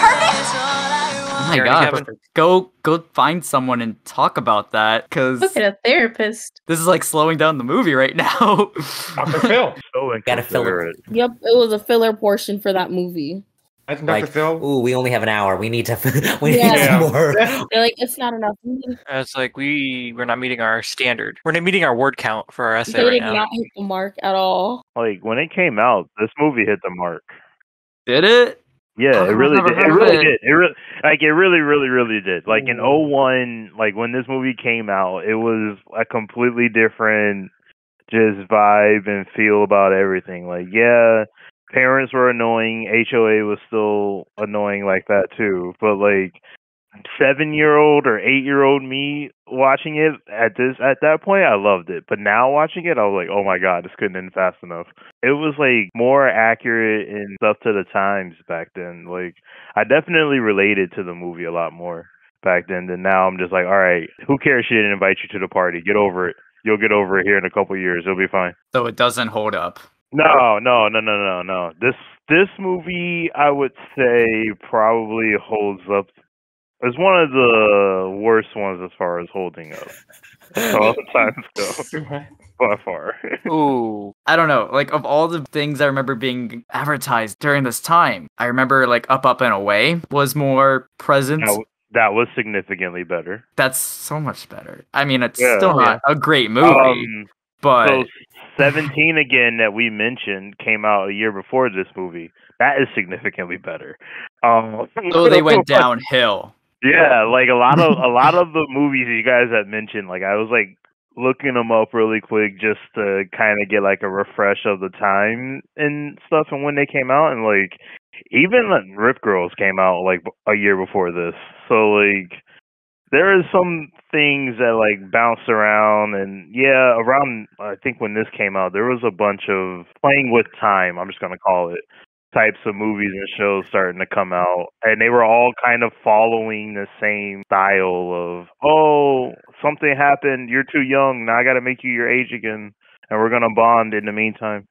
Speaker 1: My
Speaker 5: Alright,
Speaker 1: god.
Speaker 5: Kevin.
Speaker 1: Go go find someone and talk about that cuz
Speaker 3: Look at a therapist.
Speaker 1: this is like slowing down the movie right now.
Speaker 7: Dr. Phil.
Speaker 2: Oh, so
Speaker 4: Gotta fill it.
Speaker 6: Yep, it was a filler portion for that movie.
Speaker 7: I think Dr.
Speaker 4: Like,
Speaker 7: Phil.
Speaker 4: ooh, we only have an hour. We need to. We
Speaker 6: Yeah.
Speaker 4: need
Speaker 7: Yeah.
Speaker 4: more.
Speaker 6: They're like, it's not enough. We need-
Speaker 5: And it's like we we're not meeting our standard. We're not meeting our word count for our essay
Speaker 6: They
Speaker 5: right
Speaker 6: did
Speaker 5: now.
Speaker 6: not hit the mark at all.
Speaker 2: Like when it came out, this movie hit the mark.
Speaker 1: Did it?
Speaker 2: Yeah, it really did. It really did. It really like it really, really, really did. Like in 01, like when this movie came out, it was a completely different just vibe and feel about everything. Like, yeah, parents were annoying. HOA was still annoying like that too. But like seven year old or eight year old me watching it at this at that point I loved it. But now watching it I was like, Oh my god, this couldn't end fast enough. It was like more accurate and stuff to the times back then. Like I definitely related to the movie a lot more back then than now. I'm just like, All right, who cares she didn't invite you to the party? Get over it. You'll get over it here in a couple years. It'll be fine.
Speaker 1: So it doesn't hold up.
Speaker 2: No, no, no, no, no, no. This this movie, I would say, probably holds up. It's one of the worst ones as far as holding up. All the times go by far.
Speaker 5: Ooh.
Speaker 1: I don't know. Like of all the things I remember being advertised during this time, I remember like Up Up and Away was more present.
Speaker 2: That, w- that was significantly better.
Speaker 1: That's so much better. I mean, it's
Speaker 2: Yeah.
Speaker 1: still not a great movie,
Speaker 2: Um,
Speaker 1: but
Speaker 2: so 17 again that we mentioned came out a year before this movie. That is significantly better. Um,
Speaker 1: oh, they went downhill.
Speaker 2: Yeah, like a lot of a lot of the movies you guys had mentioned, like I was like looking them up really quick just to kind of get like a refresh of the time and stuff and when they came out and like even like Rip Girls came out like a year before this. So like there is some things that like bounce around and yeah, around I think when this came out there was a bunch of playing with time, I'm just gonna call it types of movies and shows starting to come out and they were all kind of following the same style of oh something happened you're too young now i gotta make you your age again and we're gonna bond in the meantime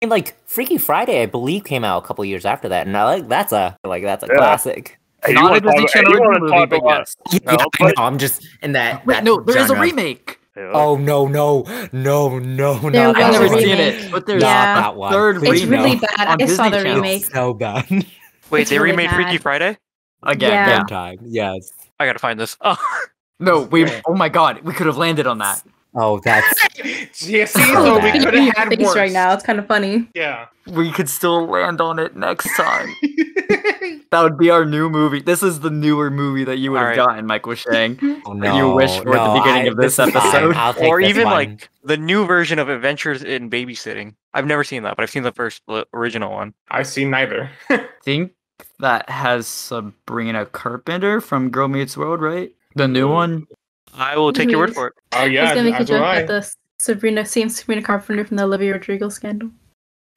Speaker 4: and like Freaky Friday, I believe, came out a couple years after that, and I like that's a like that's a
Speaker 2: Yeah.
Speaker 4: classic.
Speaker 2: Hey,
Speaker 1: Not a Disney Channel
Speaker 2: you wanna
Speaker 1: original
Speaker 2: talk
Speaker 1: movie, but yes.
Speaker 4: Yeah,
Speaker 2: No,
Speaker 4: I
Speaker 2: but-
Speaker 4: know, I'm just in that.
Speaker 1: Wait,
Speaker 4: that
Speaker 1: no, there is a remake.
Speaker 2: Yeah.
Speaker 4: Oh no, no, no, no,
Speaker 3: There
Speaker 4: no!
Speaker 3: was
Speaker 1: I've
Speaker 3: a
Speaker 1: never seen
Speaker 3: remake.
Speaker 1: it, but there's
Speaker 3: Yeah.
Speaker 4: Not that one.
Speaker 1: third
Speaker 4: Please
Speaker 3: It's
Speaker 1: remake
Speaker 3: really bad.
Speaker 1: on
Speaker 3: I saw
Speaker 1: Disney
Speaker 3: the
Speaker 1: Channel.
Speaker 3: remake.
Speaker 4: So bad.
Speaker 5: Wait,
Speaker 3: It's
Speaker 5: they
Speaker 3: really
Speaker 5: remade Freaky. Friday?
Speaker 1: again.
Speaker 3: Yeah.
Speaker 1: Yeah.
Speaker 4: Time, yes.
Speaker 5: I gotta find this. Oh,
Speaker 1: No, we. Oh my god, we could have landed on that.
Speaker 4: Oh, that's
Speaker 7: Yeah, see,
Speaker 4: So
Speaker 7: so we could have had
Speaker 3: face
Speaker 7: worse.
Speaker 3: right now. It's kind of funny.
Speaker 7: Yeah.
Speaker 1: We could still land on it next time. that would be our new movie. This is the newer movie that you would have
Speaker 5: Alright.
Speaker 1: gotten, Mike was saying.
Speaker 4: oh,
Speaker 1: that you wish for at the beginning
Speaker 4: I-
Speaker 1: of this
Speaker 4: is fine.
Speaker 1: episode.
Speaker 4: I'll take
Speaker 5: or
Speaker 4: this
Speaker 5: even
Speaker 4: one.
Speaker 5: like the new version of Adventures in Babysitting. I've never seen that, but I've seen the first li- original one.
Speaker 7: I've seen neither.
Speaker 1: think that has Sabrina Carpenter from Girl Meets World, right? The new one.
Speaker 5: I will take your word mhm. for it.
Speaker 7: oh
Speaker 3: I was
Speaker 7: yeah,
Speaker 3: gonna make a
Speaker 7: that's
Speaker 3: joke
Speaker 7: why.
Speaker 3: at the Sabrina, same Sabrina Carpenter from the Olivia Rodrigo scandal.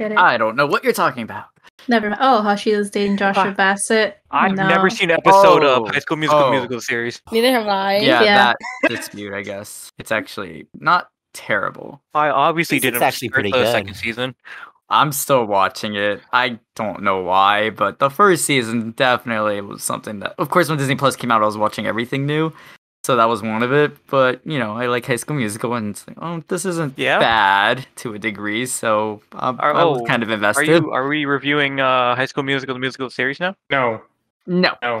Speaker 1: I don't know what you're talking about.
Speaker 3: Never. mind. Oh, how she was dating Joshua Bassett.
Speaker 5: I've
Speaker 3: No.
Speaker 5: never seen an episode
Speaker 1: Oh.
Speaker 5: of High School Musical
Speaker 1: Oh.
Speaker 5: musical series.
Speaker 6: Neither have I.
Speaker 1: Yeah,
Speaker 3: Yeah.
Speaker 1: that dispute, I guess. It's actually not terrible.
Speaker 5: I obviously
Speaker 4: This is
Speaker 5: didn't
Speaker 4: actually
Speaker 5: start
Speaker 4: pretty
Speaker 5: the
Speaker 4: good.
Speaker 5: second season.
Speaker 1: I'm still watching it. I don't know why, but the first season definitely was something that, of course, when Disney Plus came out, I was watching everything new. So that was one of it. But, you know, I like High School Musical, and it's like, oh, this isn't
Speaker 5: Yeah?
Speaker 1: bad to a degree. So um,
Speaker 5: Are-
Speaker 1: I was
Speaker 5: oh,
Speaker 1: kind of
Speaker 5: Are
Speaker 1: invested.
Speaker 5: you are we reviewing uh, High School Musical the musical series now?
Speaker 7: No,
Speaker 1: No.
Speaker 7: no, no,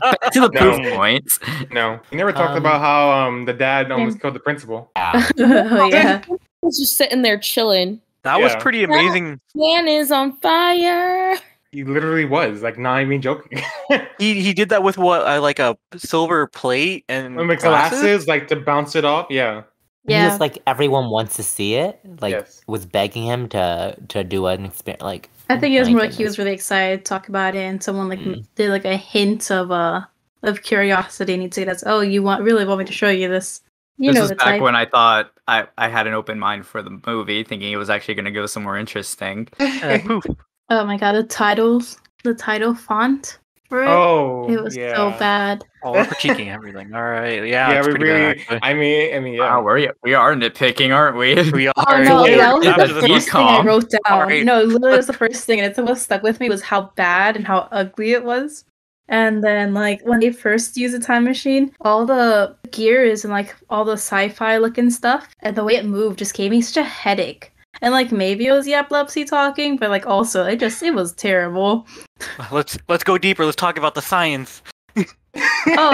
Speaker 1: Back to the
Speaker 7: No.
Speaker 1: proof point.
Speaker 7: no. You never talked
Speaker 4: Um,
Speaker 7: about how um the dad almost killed the principal.
Speaker 4: Yeah.
Speaker 3: oh yeah.
Speaker 6: I was just sitting there chilling.
Speaker 5: That was pretty amazing.
Speaker 6: Man is on fire.
Speaker 7: He literally was like not even joking.
Speaker 5: He he did that with what uh, like a silver plate and
Speaker 7: With
Speaker 5: glasses.
Speaker 7: glasses, like to bounce it off. Yeah.
Speaker 3: Yeah.
Speaker 4: Just like everyone wants to see it, like
Speaker 7: Yes.
Speaker 4: was begging him to to do an experience. Like
Speaker 3: I think it was more like he was really excited to talk about it, and someone like
Speaker 4: Mm.
Speaker 3: did like a hint of uh of curiosity, and he'd say that's oh you want really want me to show you this. You
Speaker 1: this
Speaker 3: know
Speaker 1: was
Speaker 3: the
Speaker 1: back
Speaker 3: type.
Speaker 1: when I thought I, I had an open mind for the movie, thinking it was actually going to go somewhere interesting.
Speaker 5: And then uh, poof.
Speaker 3: Oh my god, the titles, the title font for it,
Speaker 7: Oh,
Speaker 3: it was
Speaker 7: yeah.
Speaker 3: so bad.
Speaker 5: Oh, we're critiquing everything. All right. Yeah,
Speaker 7: Yeah,
Speaker 5: it's
Speaker 7: we
Speaker 5: pretty
Speaker 7: really.
Speaker 5: bad.
Speaker 7: I mean, I mean, yeah.
Speaker 1: Wow, we're, we are nitpicking, aren't we?
Speaker 5: We oh, are.
Speaker 3: Oh no,
Speaker 5: we're
Speaker 3: that was
Speaker 1: Yeah,
Speaker 3: like
Speaker 5: after
Speaker 3: the
Speaker 5: this
Speaker 1: the
Speaker 5: one.
Speaker 3: first thing I wrote down.
Speaker 5: Alright.
Speaker 3: No, it literally was the first thing, and it's what stuck with me was how bad and how ugly it was. And then, like when they first use a time machine, all the gears and like all the sci-fi looking stuff, and the way it moved just gave me such a headache. And like maybe it was the epilepsy talking, but like also it just it was terrible.
Speaker 5: Let's let's go deeper. Let's talk about the science.
Speaker 3: oh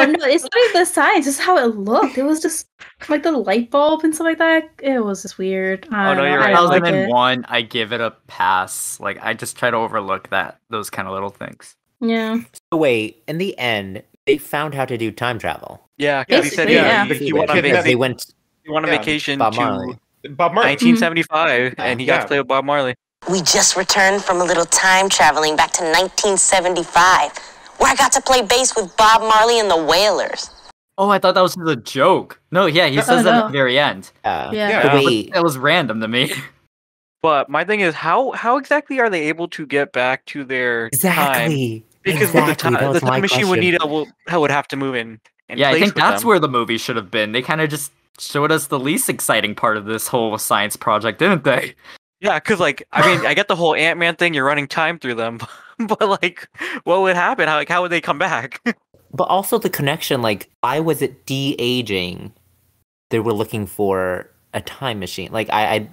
Speaker 3: no, it's not even the science, it's how it looked. It was just like the light bulb and stuff like that. It was just weird. I
Speaker 5: Oh,
Speaker 3: don't
Speaker 5: no,
Speaker 3: know,
Speaker 5: you're right.
Speaker 3: didn't like it.
Speaker 1: 2001, I give it a pass. Like I just try to overlook that those kind of little things.
Speaker 3: Yeah.
Speaker 4: So wait, in the end, they found how to do time travel.
Speaker 5: Yeah, because he said yeah,
Speaker 3: yeah.
Speaker 5: he, he went on
Speaker 7: Kidnapped-
Speaker 5: vacation.
Speaker 4: They went.
Speaker 5: He went on
Speaker 7: Yeah,
Speaker 5: vacation
Speaker 4: Bob
Speaker 5: to
Speaker 4: Marley.
Speaker 7: Bob Marley.
Speaker 5: 1975, and he got to play with Bob Marley.
Speaker 10: We just returned from a little time traveling back to 1975, where I got to play bass with Bob Marley and the Wailers.
Speaker 1: Oh, I thought that was a joke. No, yeah, he
Speaker 3: Oh,
Speaker 1: says that at the very end.
Speaker 4: Uh,
Speaker 3: Yeah.
Speaker 7: Yeah.
Speaker 4: but
Speaker 1: But
Speaker 4: wait,
Speaker 1: that was random to me.
Speaker 5: But my thing is, how how exactly are they able to get back to their time?
Speaker 4: Exactly.
Speaker 5: Because
Speaker 4: exactly.
Speaker 5: with the time, the time machine would need a, will, would have to move in. in
Speaker 1: yeah, I
Speaker 5: place
Speaker 1: think that's
Speaker 5: them.
Speaker 1: where the movie should have been. They kind of just showed us the least exciting part of this whole science project, didn't they?
Speaker 5: Yeah, because like I mean, I get the whole Ant Man thing. You're running time through them, but like, what would happen? How like how would they come back?
Speaker 4: But also the connection, like, why was it de aging? They were looking for a time machine. Like, I, I,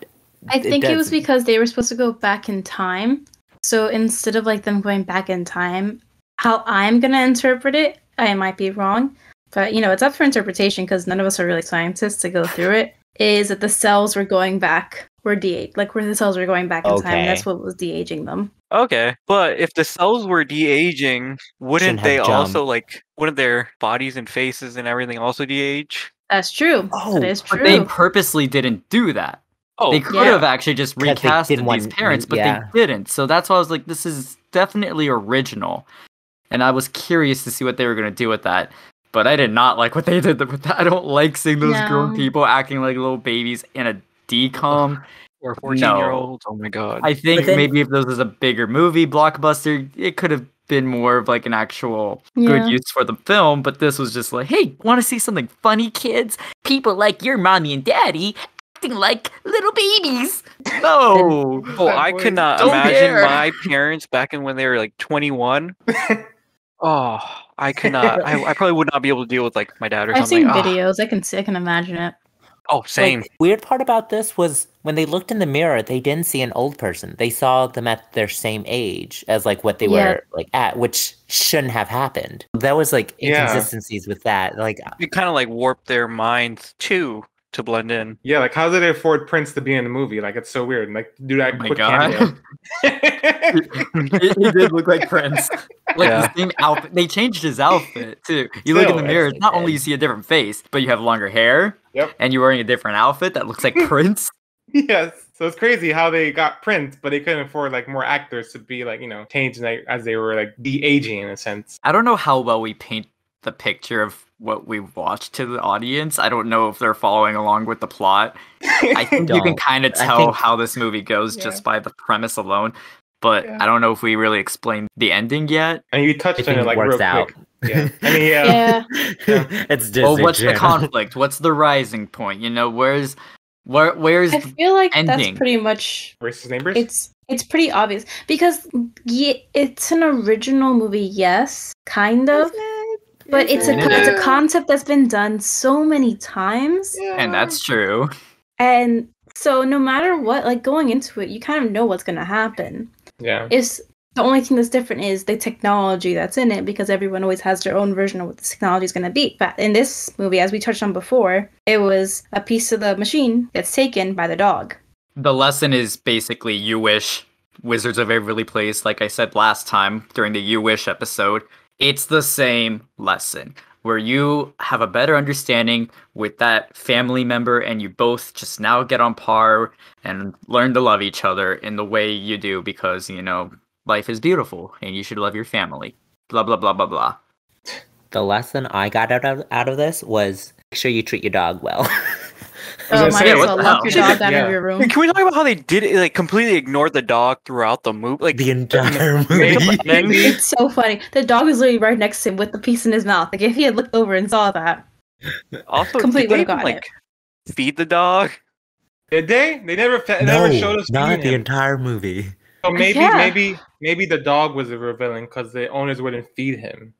Speaker 3: I think it was
Speaker 4: doesn't-
Speaker 3: because they were supposed to go back in time. So instead of like them going back in time, how I'm gonna interpret it, I might be wrong, but you know, it's up for interpretation because none of us are really scientists to go through it. Is that the cells were going back, were de like where the cells were going back in time. That's what was de aging them.
Speaker 5: okay, but if the cells were de aging, wouldn't they
Speaker 4: have
Speaker 5: also like wouldn't their bodies and faces and everything also de age?
Speaker 3: That's true.
Speaker 4: Oh,
Speaker 3: that is
Speaker 1: But
Speaker 3: true.
Speaker 1: they purposely didn't do that.
Speaker 5: Oh,
Speaker 1: they could
Speaker 3: yeah.
Speaker 1: have actually just
Speaker 4: recast
Speaker 1: these
Speaker 4: want-
Speaker 1: parents, but
Speaker 4: yeah.
Speaker 1: they didn't. So that's why I was like, this is definitely original. And I was curious to see what they were going to do with that. But I did not like what they did with that. I don't like seeing those grown people acting like little babies in a DCom.
Speaker 5: or 14 year olds. Oh my god.
Speaker 1: I think
Speaker 4: then-
Speaker 1: maybe if this was a bigger movie, blockbuster, it could have been more of like an actual
Speaker 3: Yeah.
Speaker 1: good use for the film. But this was just like, hey, want to see something funny, kids? People like your mommy and daddy acting like little babies. No.
Speaker 5: Oh, I could not imagine
Speaker 1: care.
Speaker 5: my parents back in when they were like 21. oh, I could not. I, I probably would not be able to deal with like my dad or something.
Speaker 3: I've seen
Speaker 5: Ah.
Speaker 3: videos. I can see. I can imagine it.
Speaker 5: Oh, same.
Speaker 4: Like, weird part about this was when they looked in the mirror, they didn't see an old person. They saw them at their same age as like what they
Speaker 3: Yeah.
Speaker 4: were like at, which shouldn't have happened. That was like
Speaker 7: Yeah.
Speaker 4: inconsistencies with that. Like,
Speaker 5: it kind of like warped their minds too to blend in.
Speaker 7: Yeah, like how did they afford Prince to be in the movie? Like it's so weird. Like do that
Speaker 1: Oh my
Speaker 7: quick
Speaker 1: god.
Speaker 7: cameo.
Speaker 1: he, he did look like Prince. Like
Speaker 5: Yeah.
Speaker 1: the same outfit. They changed his outfit too. You look in the mirror,
Speaker 4: actually
Speaker 1: not only you see a different face, but you have longer hair.
Speaker 7: Yep.
Speaker 1: And you're wearing a different outfit that looks like Prince.
Speaker 7: yes. So it's crazy how they got Prince, but they couldn't afford like more actors to be like, you know, changed like, as they were like de aging in a sense.
Speaker 1: I don't know how well we paint the picture of what we've watched to the audience. I don't know if they're following along with the plot. I think you can kind of tell
Speaker 4: think-
Speaker 1: how this movie goes
Speaker 7: Yeah.
Speaker 1: just by the premise alone. But
Speaker 7: Yeah.
Speaker 1: I don't know if we really explained the ending yet.
Speaker 7: and you
Speaker 4: I
Speaker 7: touched on it
Speaker 4: it
Speaker 7: like
Speaker 4: works
Speaker 7: real
Speaker 4: out.
Speaker 7: quick. Yeah. I mean, yeah.
Speaker 3: Yeah.
Speaker 4: it's Disney
Speaker 1: Well, what's the conflict? What's the rising point? You know, where's where where's
Speaker 3: I feel like
Speaker 1: ending.
Speaker 3: that's pretty much
Speaker 7: Versus neighbors.
Speaker 3: it's it's pretty obvious because yeah, it's an original movie, yes, kind of, but it's a
Speaker 1: It
Speaker 3: it's
Speaker 1: is.
Speaker 3: a concept that's been done so many times,
Speaker 1: and that's true.
Speaker 3: and so no matter what, like going into it, you kind of know what's gonna happen.
Speaker 7: yeah.
Speaker 3: It's the only thing that's different is the technology that's in it because everyone always has their own version of what the technology is going to be. But in this movie, as we touched on before, it was a piece of the machine that's taken by the dog.
Speaker 1: The lesson is basically you wish Wizards of Waverly Place, like I said last time during the You Wish episode. It's the same lesson where you have a better understanding with that family member and you both just now get on par and learn to love each other in the way you do because, you know, life is beautiful and you should love your family. Blah, blah, blah, blah, blah.
Speaker 4: The lesson I got out of, out of this was make sure you treat your dog well.
Speaker 7: was
Speaker 3: Oh
Speaker 7: gonna
Speaker 3: my
Speaker 7: say,
Speaker 3: god,
Speaker 1: what
Speaker 3: so
Speaker 1: the
Speaker 3: lock your dog out
Speaker 7: Yeah.
Speaker 3: of your room.
Speaker 5: can we talk about how they did it? Like completely ignored the dog throughout the movie. Like
Speaker 4: the entire movie.
Speaker 3: It's so funny. The dog was literally right next to him with the piece in his mouth. Like if he had looked over and saw that,
Speaker 5: also
Speaker 3: completely
Speaker 5: did they
Speaker 3: would've
Speaker 5: even,
Speaker 3: got
Speaker 5: like feed the dog.
Speaker 7: Did they? They never fe-
Speaker 4: no,
Speaker 7: never showed us
Speaker 4: not the
Speaker 7: him.
Speaker 4: entire movie.
Speaker 7: So maybe
Speaker 3: Yeah.
Speaker 7: maybe maybe the dog was the real villain because the owners wouldn't feed him.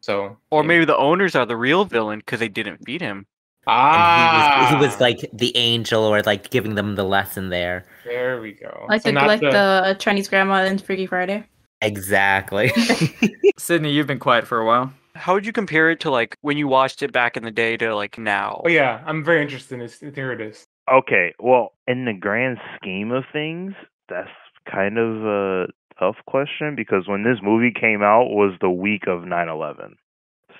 Speaker 7: So
Speaker 5: Or
Speaker 7: yeah.
Speaker 5: maybe the owners are the real villain because they didn't feed him.
Speaker 7: Ah
Speaker 4: he was, he was like the angel or like giving them the lesson there.
Speaker 7: there we go.
Speaker 3: like
Speaker 7: So
Speaker 3: the like the Chinese grandma in Freaky Friday.
Speaker 4: Exactly.
Speaker 1: Sydney, you've been quiet for a while.
Speaker 5: How would you compare it to like when you watched it back in the day to like now?
Speaker 7: Oh yeah, I'm very interested. In this. There it is.
Speaker 2: Okay, well, in the grand scheme of things, that's kind of a tough question because when this movie came out was the week of 9/11.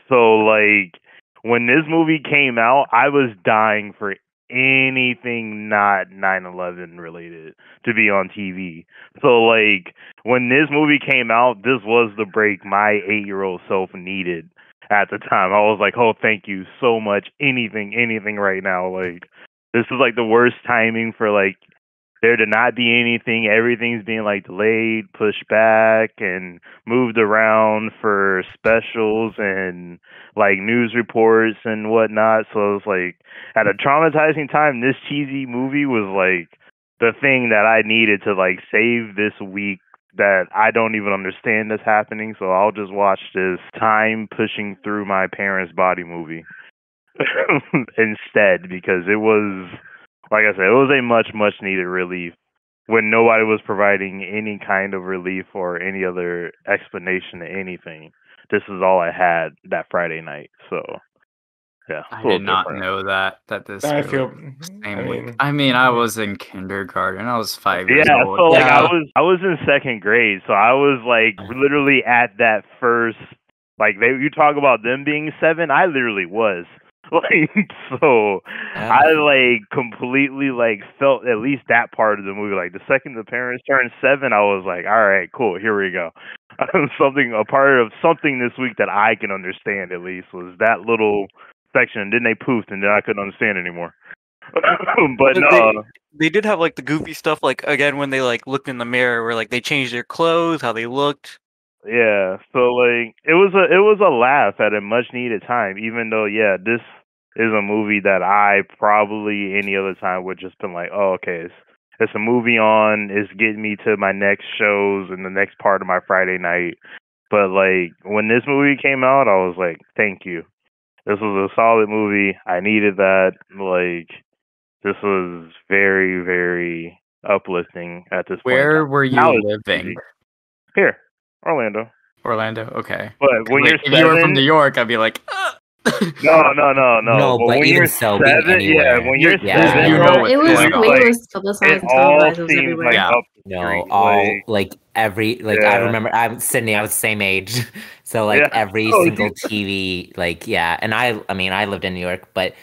Speaker 2: So like when this movie came out, I was dying for anything not 9/11 related to be on TV. So like when this movie came out, this was the break my 8-year-old self needed at the time. I was like, "Oh, thank you so much. Anything, anything right now like this is like the worst timing for like there to not be anything. Everything's being like delayed, pushed back, and moved around for specials and like news reports and whatnot. So it's like at a traumatizing time, this cheesy movie was like the thing that I needed to like save this week that I don't even understand that's happening. So I'll just watch this time pushing through my parents' body movie instead because it was like I said, it was a much, much needed relief when nobody was providing any kind of relief or any other explanation to anything. This is all I had that Friday night. So, yeah. I a
Speaker 1: I
Speaker 2: little
Speaker 1: did not know that that this.
Speaker 7: I feel.
Speaker 1: was the mm-hmm,
Speaker 7: I
Speaker 1: same week.
Speaker 7: mean,
Speaker 1: I mean, I was in kindergarten. I was five years
Speaker 2: Yeah,
Speaker 1: old.
Speaker 2: so like I was I was in second grade, so I was like uh. literally at that first like they you talk about them being seven, I literally was. Like so I like completely like felt at least that part of the movie. Like the second the parents turned seven, I was like, All right, cool, here we go. Um, something a part of something this week that I can understand at least was that little section and then they poofed and then I couldn't understand anymore. but
Speaker 5: They-
Speaker 2: uh,
Speaker 5: they did have like the goofy stuff like again when they like looked in the mirror where like they changed their clothes how they looked
Speaker 2: Yeah, so like it was a it was a laugh at a much needed time. Even though yeah, this is a movie that I probably any other time would just been like, oh okay, it's it's a movie on, it's getting me to my next shows and the next part of my Friday night. But like when this movie came out, I was like, thank you. This was a solid movie. I needed that. Like this was very very uplifting at this point.
Speaker 1: Where were you living?
Speaker 2: easy. Here, Orlando.
Speaker 1: Orlando. Okay.
Speaker 2: But when
Speaker 1: Like,
Speaker 2: you're
Speaker 1: if you were from New York, I'd be like, "Ah."
Speaker 2: No, no, no, no.
Speaker 4: No, but
Speaker 2: when
Speaker 4: even
Speaker 2: you're
Speaker 4: so, being
Speaker 2: seven, yeah, when you're
Speaker 4: Yeah.
Speaker 2: seven,
Speaker 1: You know
Speaker 3: it was
Speaker 1: it's like-
Speaker 2: like,
Speaker 3: was publicized
Speaker 2: it
Speaker 3: and
Speaker 2: all
Speaker 3: televised. Was
Speaker 2: seems
Speaker 3: everywhere.
Speaker 2: like
Speaker 1: Yeah.
Speaker 4: No,
Speaker 2: street,
Speaker 4: all
Speaker 2: like,
Speaker 4: like every like I remember I'm Sydney, I was the same age. So like
Speaker 2: Yeah.
Speaker 4: every
Speaker 2: Oh,
Speaker 4: single
Speaker 2: dude.
Speaker 4: TV like yeah, and I I mean I lived in New York, but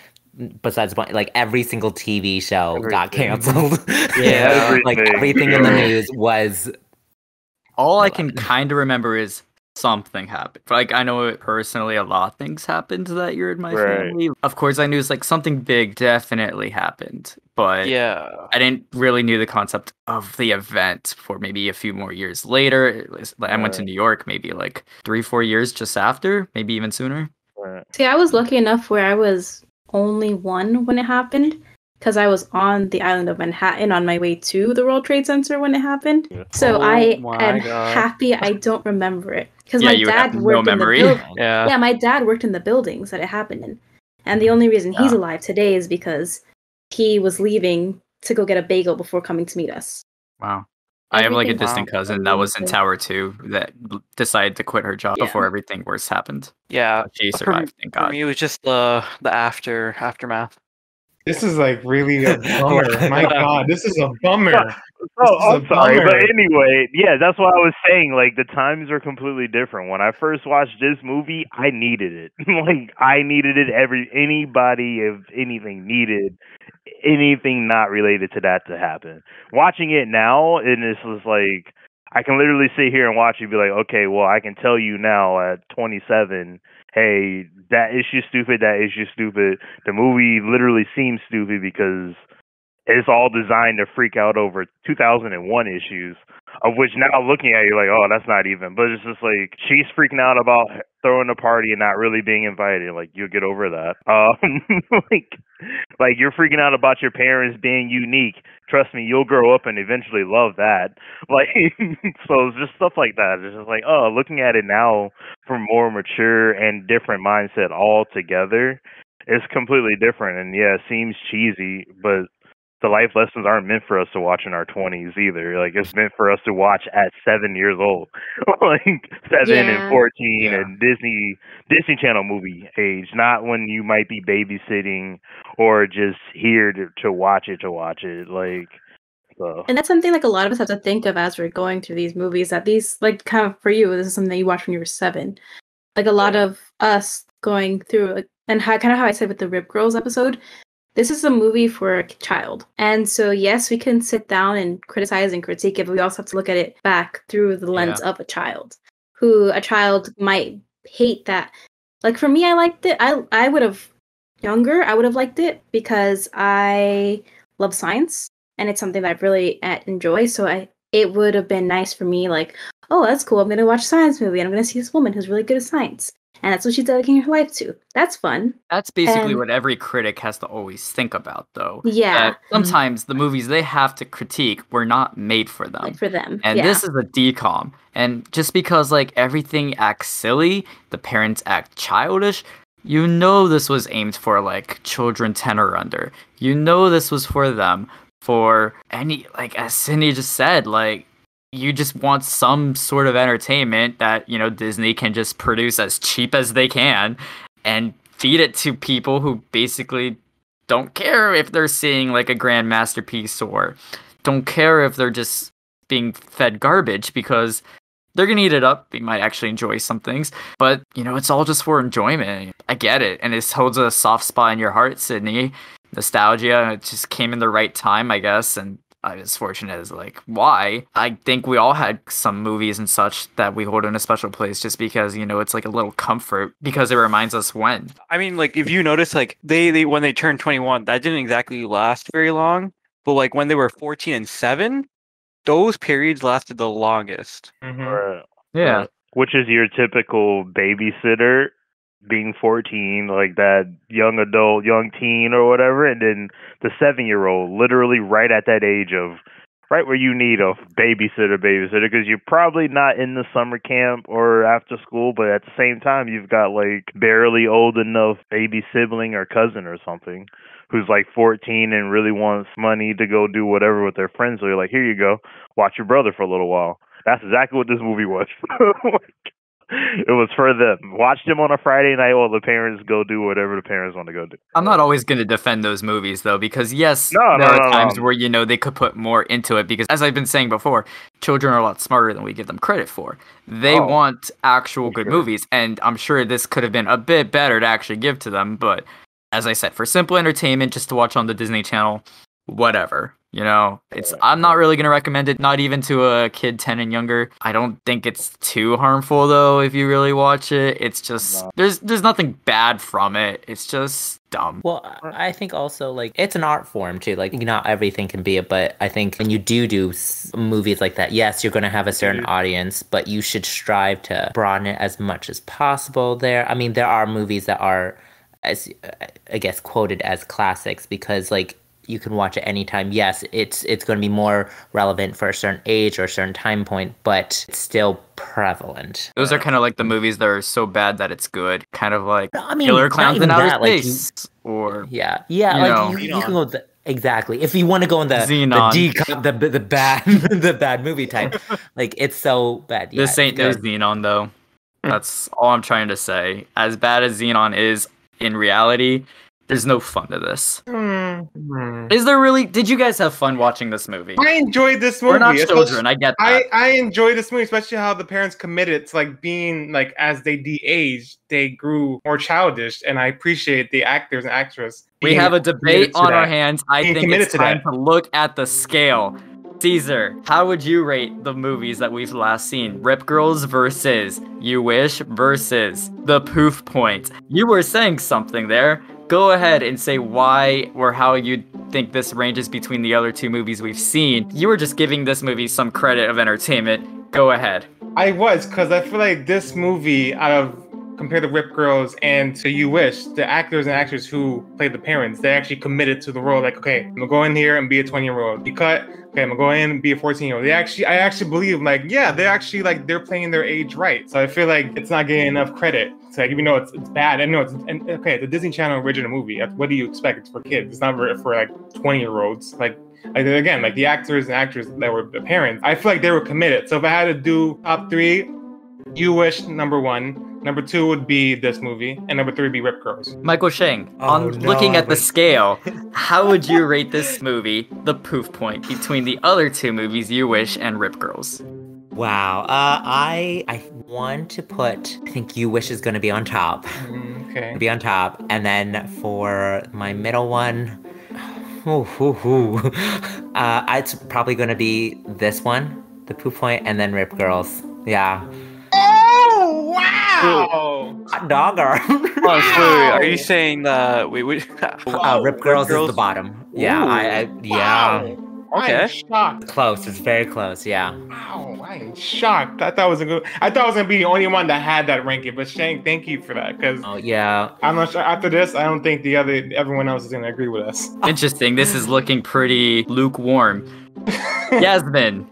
Speaker 4: besides the point like every single TV show got canceled.
Speaker 5: Yeah.
Speaker 4: like
Speaker 2: Everything.
Speaker 4: everything in the news was
Speaker 1: all I can kind of remember is something happened. Like I know personally, a lot of things happened that year in my
Speaker 2: Right.
Speaker 1: family. Of course, I knew it's like something big definitely happened, but
Speaker 5: yeah
Speaker 1: I didn't really knew the concept of the event for maybe a few more years later. It was- I went to New York maybe like three, four years just after, maybe even sooner.
Speaker 2: right.
Speaker 3: See, I was lucky enough where I was only one when it happened because I was on the island of Manhattan on my way to the World Trade Center when it happened.
Speaker 2: Yeah.
Speaker 3: So
Speaker 5: Oh
Speaker 3: I am
Speaker 5: God.
Speaker 3: happy I don't remember it because
Speaker 1: Yeah,
Speaker 3: my
Speaker 1: you have
Speaker 3: dad
Speaker 1: no
Speaker 3: worked
Speaker 1: memory.
Speaker 3: in the building.
Speaker 5: yeah
Speaker 3: Yeah, my dad worked in the buildings that it happened in, and the only reason he's
Speaker 1: Yeah.
Speaker 3: alive today is because he was leaving to go get a bagel before coming to meet us.
Speaker 1: Wow. I have like a distant
Speaker 5: Wow.
Speaker 1: cousin that was in Tower 2 that decided to quit her job
Speaker 3: Yeah.
Speaker 1: before everything worse happened.
Speaker 5: yeah
Speaker 1: She
Speaker 5: For
Speaker 1: survived, thank
Speaker 5: for
Speaker 1: God.
Speaker 5: me it was just the the after aftermath
Speaker 7: This is like really a oh bummer. My God, this is a bummer.
Speaker 2: Oh, I'm
Speaker 7: a
Speaker 2: sorry, but anyway, yeah, that's what I was saying. Like the times are completely different. When I first watched this movie, I needed it. like I needed it. Every anybody, if anything, needed anything not related to that to happen. Watching it now, and this was like I can literally sit here and watch it and be like, okay, well, I can tell you now at 27, hey, that issue's stupid, that issue's stupid. The movie literally seems stupid because it's all designed to freak out over 2001 issues, of which now looking at you like, oh, that's not even. But it's just like she's freaking out about throwing a party and not really being invited. Like you'll get over that. Um, like, like you're freaking out about your parents being unique. Trust me, you'll grow up and eventually love that. Like, so it's just stuff like that. It's just like, oh, looking at it now from more mature and different mindset altogether, it's completely different. And yeah, it seems cheesy, but the life lessons aren't meant for us to watch in our 20s either. Like it's meant for us to watch at seven years old, like seven
Speaker 3: Yeah.
Speaker 2: and 14
Speaker 1: Yeah.
Speaker 2: and Disney Disney Channel movie age, not when you might be babysitting or just here to, to watch it to watch it. Like so.
Speaker 3: And that's something like a lot of us have to think of as we're going through these movies. That these, like, kind of for you, this is something that you watched when you were seven. Like a lot of us going through, like, and how kind of how I said with the Rip Girls episode, this is a movie for a child. And so, yes, we can sit down and criticize and critique it, but we also have to look at it back through the lens
Speaker 1: Yeah.
Speaker 3: of a child who a child might hate that. Like for me, I liked it. I, I would have younger, I would have liked it because I love science and it's something that I really uh, enjoy. So I, it would have been nice for me, like, oh, that's cool. I'm going to watch a science movie and I'm going to see this woman who's really good at science. And that's what she's dedicating her life to. That's fun.
Speaker 1: That's basically
Speaker 3: And-
Speaker 1: what every critic has to always think about, though.
Speaker 3: Yeah.
Speaker 1: that mm-hmm. sometimes the movies they have to critique were not made for them.
Speaker 3: Like for them.
Speaker 1: And
Speaker 3: yeah.
Speaker 1: this is a DCom. And just because like everything acts silly, the parents act childish, you know this was aimed for like children 10 or under. You know this was for them for any like as Cindy just said, like you just want some sort of entertainment that, you know, Disney can just produce as cheap as they can and feed it to people who basically don't care if they're seeing like a grand masterpiece or don't care if they're just being fed garbage because they're gonna eat it up. They might actually enjoy some things, but you know, it's all just for enjoyment. I get it, and it holds a soft spot in your heart, Sydney. Nostalgia. It just came in the right time, I guess, and I was fortunate as like why. I think we all had some movies and such that we hold in a special place just because you know it's like a little comfort because it reminds us when.
Speaker 5: I mean, like if you notice, like they they when they turned twenty one, that didn't exactly last very long. But like when they were fourteen and seven, those periods lasted the longest.
Speaker 7: Mm-hmm.
Speaker 2: Right.
Speaker 1: Yeah.
Speaker 2: Which is your typical babysitter being 14, like that young adult, young teen or whatever, and then the seven year old, literally right at that age of right where you need a babysitter, babysitter, because you're probably not in the summer camp or after school, but at the same time, you've got like barely old enough baby sibling or cousin or something who's like 14 and really wants money to go do whatever with their friends. So you're like, here you go, watch your brother for a little while. That's exactly what this movie was. it was for them. Watch them on a Friday night while the parents go do whatever the parents want to go do.
Speaker 1: I'm not always going to defend those movies though, because yes,
Speaker 2: No,
Speaker 1: there
Speaker 2: no,
Speaker 1: are
Speaker 2: no,
Speaker 1: times where you know they could put more into it. Because as I've been saying before, children are a lot smarter than we give them credit for. They
Speaker 2: Oh,
Speaker 1: want actual good
Speaker 2: sure.
Speaker 1: movies, and I'm sure this could have been a bit better to actually give to them. But as I said, for simple entertainment, just to watch on the Disney Channel, whatever. You know, it's I'm not really gonna recommend it, not even to a kid ten and younger. I don't think it's too harmful though if you really watch it. It's just there's there's nothing bad from it. It's just dumb.
Speaker 4: Well, I I think also like it's an art form too. Like not everything can be it, but I think when you do do movies like that, yes, you're going to have a certain audience, but you should strive to broaden it as much as possible. There, I mean, there are movies that are, as I guess, quoted as classics because like you can watch it anytime. Yes, it's it's going to be more relevant for a certain age or a certain time point, but it's still prevalent.
Speaker 1: Those are kind of like the movies that are so bad that it's good. Kind of like
Speaker 4: I mean,
Speaker 1: Killer Clowns
Speaker 4: even
Speaker 1: in Outer
Speaker 4: that, like, you-
Speaker 1: Space. or
Speaker 4: Yeah, yeah,
Speaker 1: You
Speaker 4: like
Speaker 1: know.
Speaker 4: you, you can go the exactly. If you want to go in the
Speaker 1: Xenon.
Speaker 4: the DCom, the the bad the bad movie type, like it's so bad. Yeah,
Speaker 1: this ain't no
Speaker 4: it's good.
Speaker 1: Xenon though. That's all I'm trying to say. As bad as Xenon is in reality, there's no fun to this.
Speaker 7: Mhm. Hmm.
Speaker 1: Is there really? Did you guys have fun watching this movie?
Speaker 7: I enjoyed this movie.
Speaker 1: We're not
Speaker 7: especially-
Speaker 1: children. I get that.
Speaker 7: I enjoy this movie, especially how the parents committed to like being like as they de-aged, they grew more childish, and I appreciate the actors and actress.
Speaker 1: we have a debate
Speaker 7: to
Speaker 1: on our hands. I
Speaker 7: Being
Speaker 1: think it's
Speaker 7: to
Speaker 1: time
Speaker 7: that.
Speaker 1: to look at the scale. Caesar, how would you rate the movies that we've last seen? Rip Girls versus You Wish versus The Poof Point. You were saying something there. Go ahead and say why or how you think this ranges between the other two movies we've seen. You were just giving this movie some credit of entertainment. Go ahead.
Speaker 7: I was because I feel like this movie, out of compared to Rip Girls and to You Wish, the actors and actors who played the parents, they actually committed to the role. Like, okay, I'm gonna go in here and be a 20 year old. You cut. Okay, I'm gonna go in and be a 14 year old. They actually, I actually believe, like, yeah, they're actually like they're playing their age right. So I feel like it's not getting enough credit. So like, even though it's, it's bad, I know it's and okay, the Disney Channel original movie. What do you expect? It's for kids. It's not for, for like 20 year olds. Like like again, like the actors and actors that were the parents, I feel like they were committed. So if I had to do top three, You Wish number one, number two would be this movie, and number three would be Rip Girls.
Speaker 1: Michael Shang,
Speaker 4: Oh,
Speaker 1: on looking
Speaker 4: no,
Speaker 1: at the scale, how would you rate this movie, the poof point, between the other two movies, You Wish and Rip Girls?
Speaker 4: Wow. Uh, I I want to put. I think You Wish is going to be on top.
Speaker 7: Okay.
Speaker 4: be on top. And then for my middle one, ooh, ooh, ooh. Uh, it's probably gonna be this one, the Poof Point, and then Rip Girls. Yeah,
Speaker 7: wow!
Speaker 4: hot dogger.
Speaker 5: Oh, so wait, wait, are you saying that? we wait.
Speaker 4: uh, Rip Girls is the bottom. Yeah, I, I yeah,
Speaker 7: Wow.
Speaker 5: Okay.
Speaker 7: I'm shocked.
Speaker 4: close. It's very close. Yeah.
Speaker 7: Wow, I'm shocked. I thought I was gonna. I thought I was gonna be the only one that had that ranking. But Shane, thank you for that because
Speaker 4: Oh yeah.
Speaker 7: I'm not sure. After this, I don't think the other everyone else is gonna agree with us.
Speaker 1: Interesting. This is looking pretty lukewarm. Yasmin,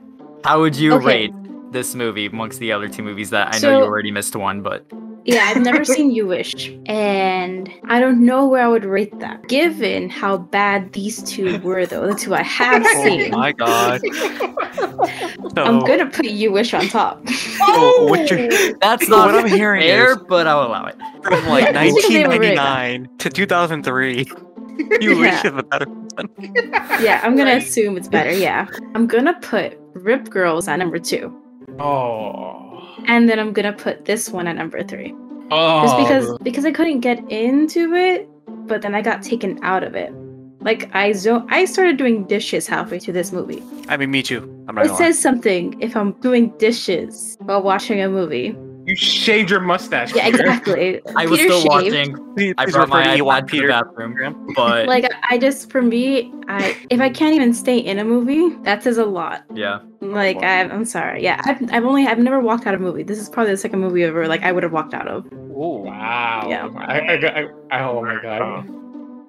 Speaker 1: how would you
Speaker 3: Okay.
Speaker 1: rate this movie amongst the other two movies that I know you already missed one, but
Speaker 3: Yeah, I've never seen You Wish, and I don't know where I would rate that. Given how bad these two were, though, the two I have
Speaker 5: Oh
Speaker 3: seen,
Speaker 5: my god.
Speaker 3: I'm gonna put You Wish on top.
Speaker 5: so what you're
Speaker 1: that's not
Speaker 5: what I'm hearing
Speaker 1: fair,
Speaker 5: is-
Speaker 1: but I'll allow it.
Speaker 5: from like
Speaker 3: I think they were right.
Speaker 5: 1999 to 2003. You wish
Speaker 3: Yeah.
Speaker 5: is better one.
Speaker 3: Yeah, I'm gonna
Speaker 7: Right.
Speaker 3: assume it's better. Yeah, I'm gonna put Rip Girls at number two,
Speaker 7: Oh.
Speaker 3: and then I'm gonna put this one at number three.
Speaker 7: Oh.
Speaker 3: Just because because I couldn't get into it, but then I got taken out of it. Like I zo- I started doing dishes halfway through this movie.
Speaker 5: I mean, me too. I'm not
Speaker 3: It
Speaker 5: gonna lie.
Speaker 3: says something if I'm doing dishes while watching a movie.
Speaker 7: you shaved your mustache.
Speaker 3: Yeah,
Speaker 7: Peter.
Speaker 3: exactly.
Speaker 1: I was still
Speaker 3: shaved.
Speaker 1: watching.
Speaker 5: Please,
Speaker 1: I
Speaker 5: please
Speaker 1: brought my
Speaker 5: refer to Ewok
Speaker 1: iPad to the
Speaker 5: Peter.
Speaker 1: bathroom, but
Speaker 3: Like I just for me, I if I can't even stay in a movie, that says a lot.
Speaker 1: yeah.
Speaker 3: Like I, I'm sorry. Yeah, I've, I've only I've never walked out of a movie. This is probably the second movie ever like I would have walked out of.
Speaker 5: Oh
Speaker 7: Wow.
Speaker 3: Yeah.
Speaker 7: I, I, I, I, oh my god.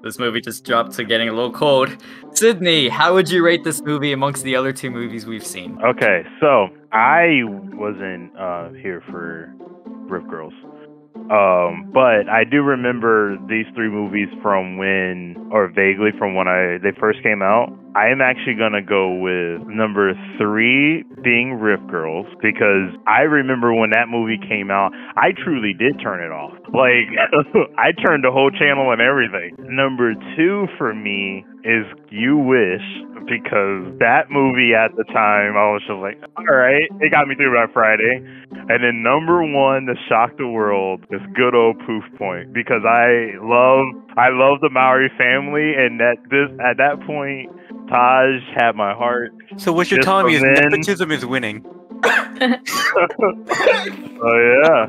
Speaker 1: This movie just dropped to getting a little cold. Sydney, how would you rate this movie amongst the other two movies we've seen?
Speaker 2: Okay, so I wasn't uh, here for Rip Girls. Um, but I do remember these three movies from when, or vaguely from when I they first came out. I am actually gonna go with number three being Rip Girls because I remember when that movie came out, I truly did turn it off. Like I turned the whole channel and everything. Number two for me is You Wish because that movie at the time I was just like, all right, it got me through my Friday. And then number one to shock the world is good old Poof Point because I love I love the Mowry family and that this at that point Tahj had my heart.
Speaker 5: So what you're telling me is
Speaker 2: from then-
Speaker 5: nepotism is winning.
Speaker 2: Oh yeah.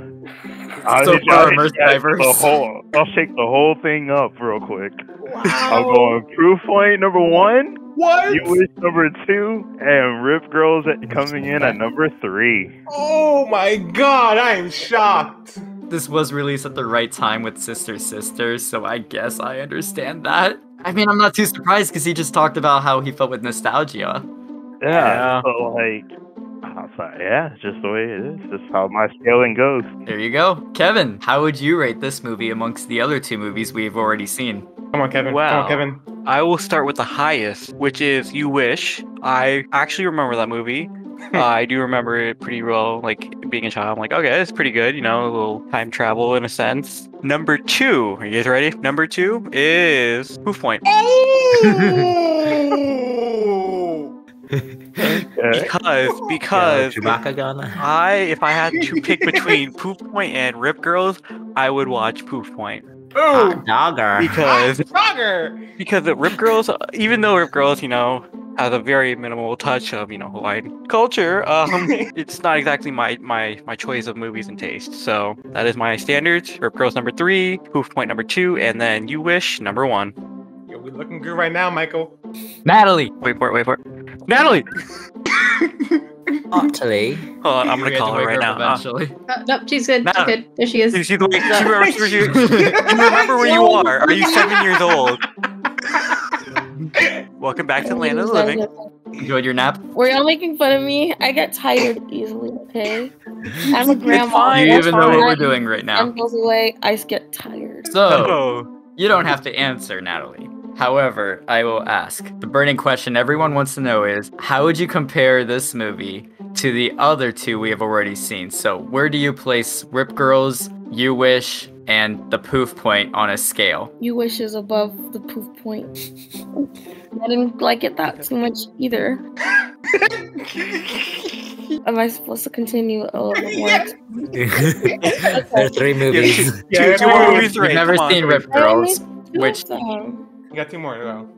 Speaker 2: I'll,
Speaker 1: So far, immersed divers.
Speaker 2: the whole, I'll shake the whole thing up real quick. I'm going Poof Point number one,
Speaker 7: What?
Speaker 2: You Wish number two, and Rip Girls at, coming in at number three.
Speaker 7: Oh my god, I am shocked.
Speaker 1: This was released at the right time with Sister Sisters, so I guess I understand that. I mean, I'm not too surprised because he just talked about how he felt with nostalgia.
Speaker 2: Yeah.
Speaker 5: Yeah.
Speaker 2: So like, I was like, yeah, it's just the way it is. Just how my scaling goes.
Speaker 1: There you go. Kevin, how would you rate this movie amongst the other two movies we've already seen?
Speaker 7: Come on, Kevin. Come
Speaker 5: Wow.
Speaker 7: on, Kevin.
Speaker 5: I will start with the highest, which is You Wish. I actually remember that movie. Uh, I do remember it pretty well, like being a child. I'm like, okay, it's pretty good, you know, a little time travel in a sense. Number two, are you guys ready? Number two is Poof Point. Because, because
Speaker 4: gun.
Speaker 5: I, if I had to pick between Poof Point and Rip Girls, I would watch Poof Point.
Speaker 7: Ooh,
Speaker 4: Hot dogger.
Speaker 5: Because
Speaker 7: Frogger.
Speaker 5: because the Rip Girls, even though Rip Girls, you know, has a very minimal touch of you know Hawaiian culture, um, it's not exactly my my my choice of movies and taste. So that is my standards. Rip Girls number three, Poof Point number two, and then You Wish number one.
Speaker 7: Yo, we looking good right now, Michael.
Speaker 1: Natalie!
Speaker 5: Wait for it, wait for it. Natalie,
Speaker 4: Actually,
Speaker 5: hold on, I'm gonna
Speaker 1: had to
Speaker 5: call her
Speaker 1: wake
Speaker 5: right now. Uh,
Speaker 1: Eventually.
Speaker 3: Uh, nope, she's good.
Speaker 5: No.
Speaker 3: She's good. There she is.
Speaker 5: she, she's the way- she remembers where you, you remember where you are. Are you seven years old? Welcome back to Land of the Living.
Speaker 1: Enjoyed your nap?
Speaker 6: Were y'all making fun of me? I get tired easily, okay? I'm a grandma.
Speaker 5: fine,
Speaker 1: Do you even know what
Speaker 5: fine.
Speaker 1: we're doing right now?
Speaker 6: And goes away, I just get tired.
Speaker 1: So,
Speaker 5: Oh,
Speaker 1: you don't have to answer, Natalie. However, I will ask. The burning question everyone wants to know is how would you compare this movie to the other two we have already seen? So, where do you place Rip Girls, You Wish, and The Poof Point on a scale?
Speaker 6: You wish is above the poof point. I didn't like it that too much either. Am I supposed to continue a little bit more?
Speaker 4: there are three movies.
Speaker 7: Yeah,
Speaker 5: two
Speaker 7: yeah,
Speaker 5: more
Speaker 7: yeah.
Speaker 5: movies,
Speaker 1: You've never
Speaker 5: Come
Speaker 1: seen
Speaker 5: three.
Speaker 1: Rip Girls, which
Speaker 6: Um,
Speaker 7: You got two more to go.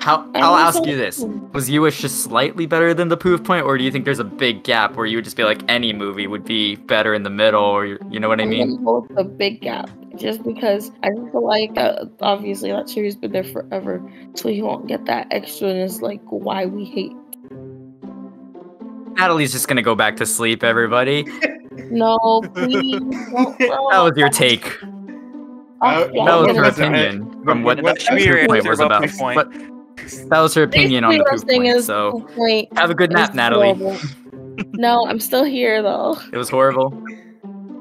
Speaker 1: how
Speaker 6: I
Speaker 1: I'll ask you this: Was You Wish just slightly better than the poof point, or do you think there's a big gap where you would just be like any movie would be better in the middle, or you you know what I mean?
Speaker 6: gonna go with the big gap, just because I feel like uh, obviously that series been there forever, so you won't get that extra. And it's like why we hate.
Speaker 1: Natalie's just gonna go back to sleep. Everybody,
Speaker 6: No, please. don't,
Speaker 1: that was your take.
Speaker 6: Oh,
Speaker 7: That-
Speaker 6: yeah,
Speaker 1: That was her
Speaker 7: was-
Speaker 1: opinion from what
Speaker 7: what-
Speaker 1: the
Speaker 5: should your
Speaker 1: point was
Speaker 5: about
Speaker 1: about.
Speaker 5: Point.
Speaker 1: But that was her opinion on the
Speaker 6: Basically, what I'm
Speaker 1: proof
Speaker 6: saying
Speaker 1: point.
Speaker 6: is
Speaker 1: So
Speaker 6: Poof Point
Speaker 1: have a good nap, Natalie.
Speaker 6: no, I'm still here though.
Speaker 1: It was horrible.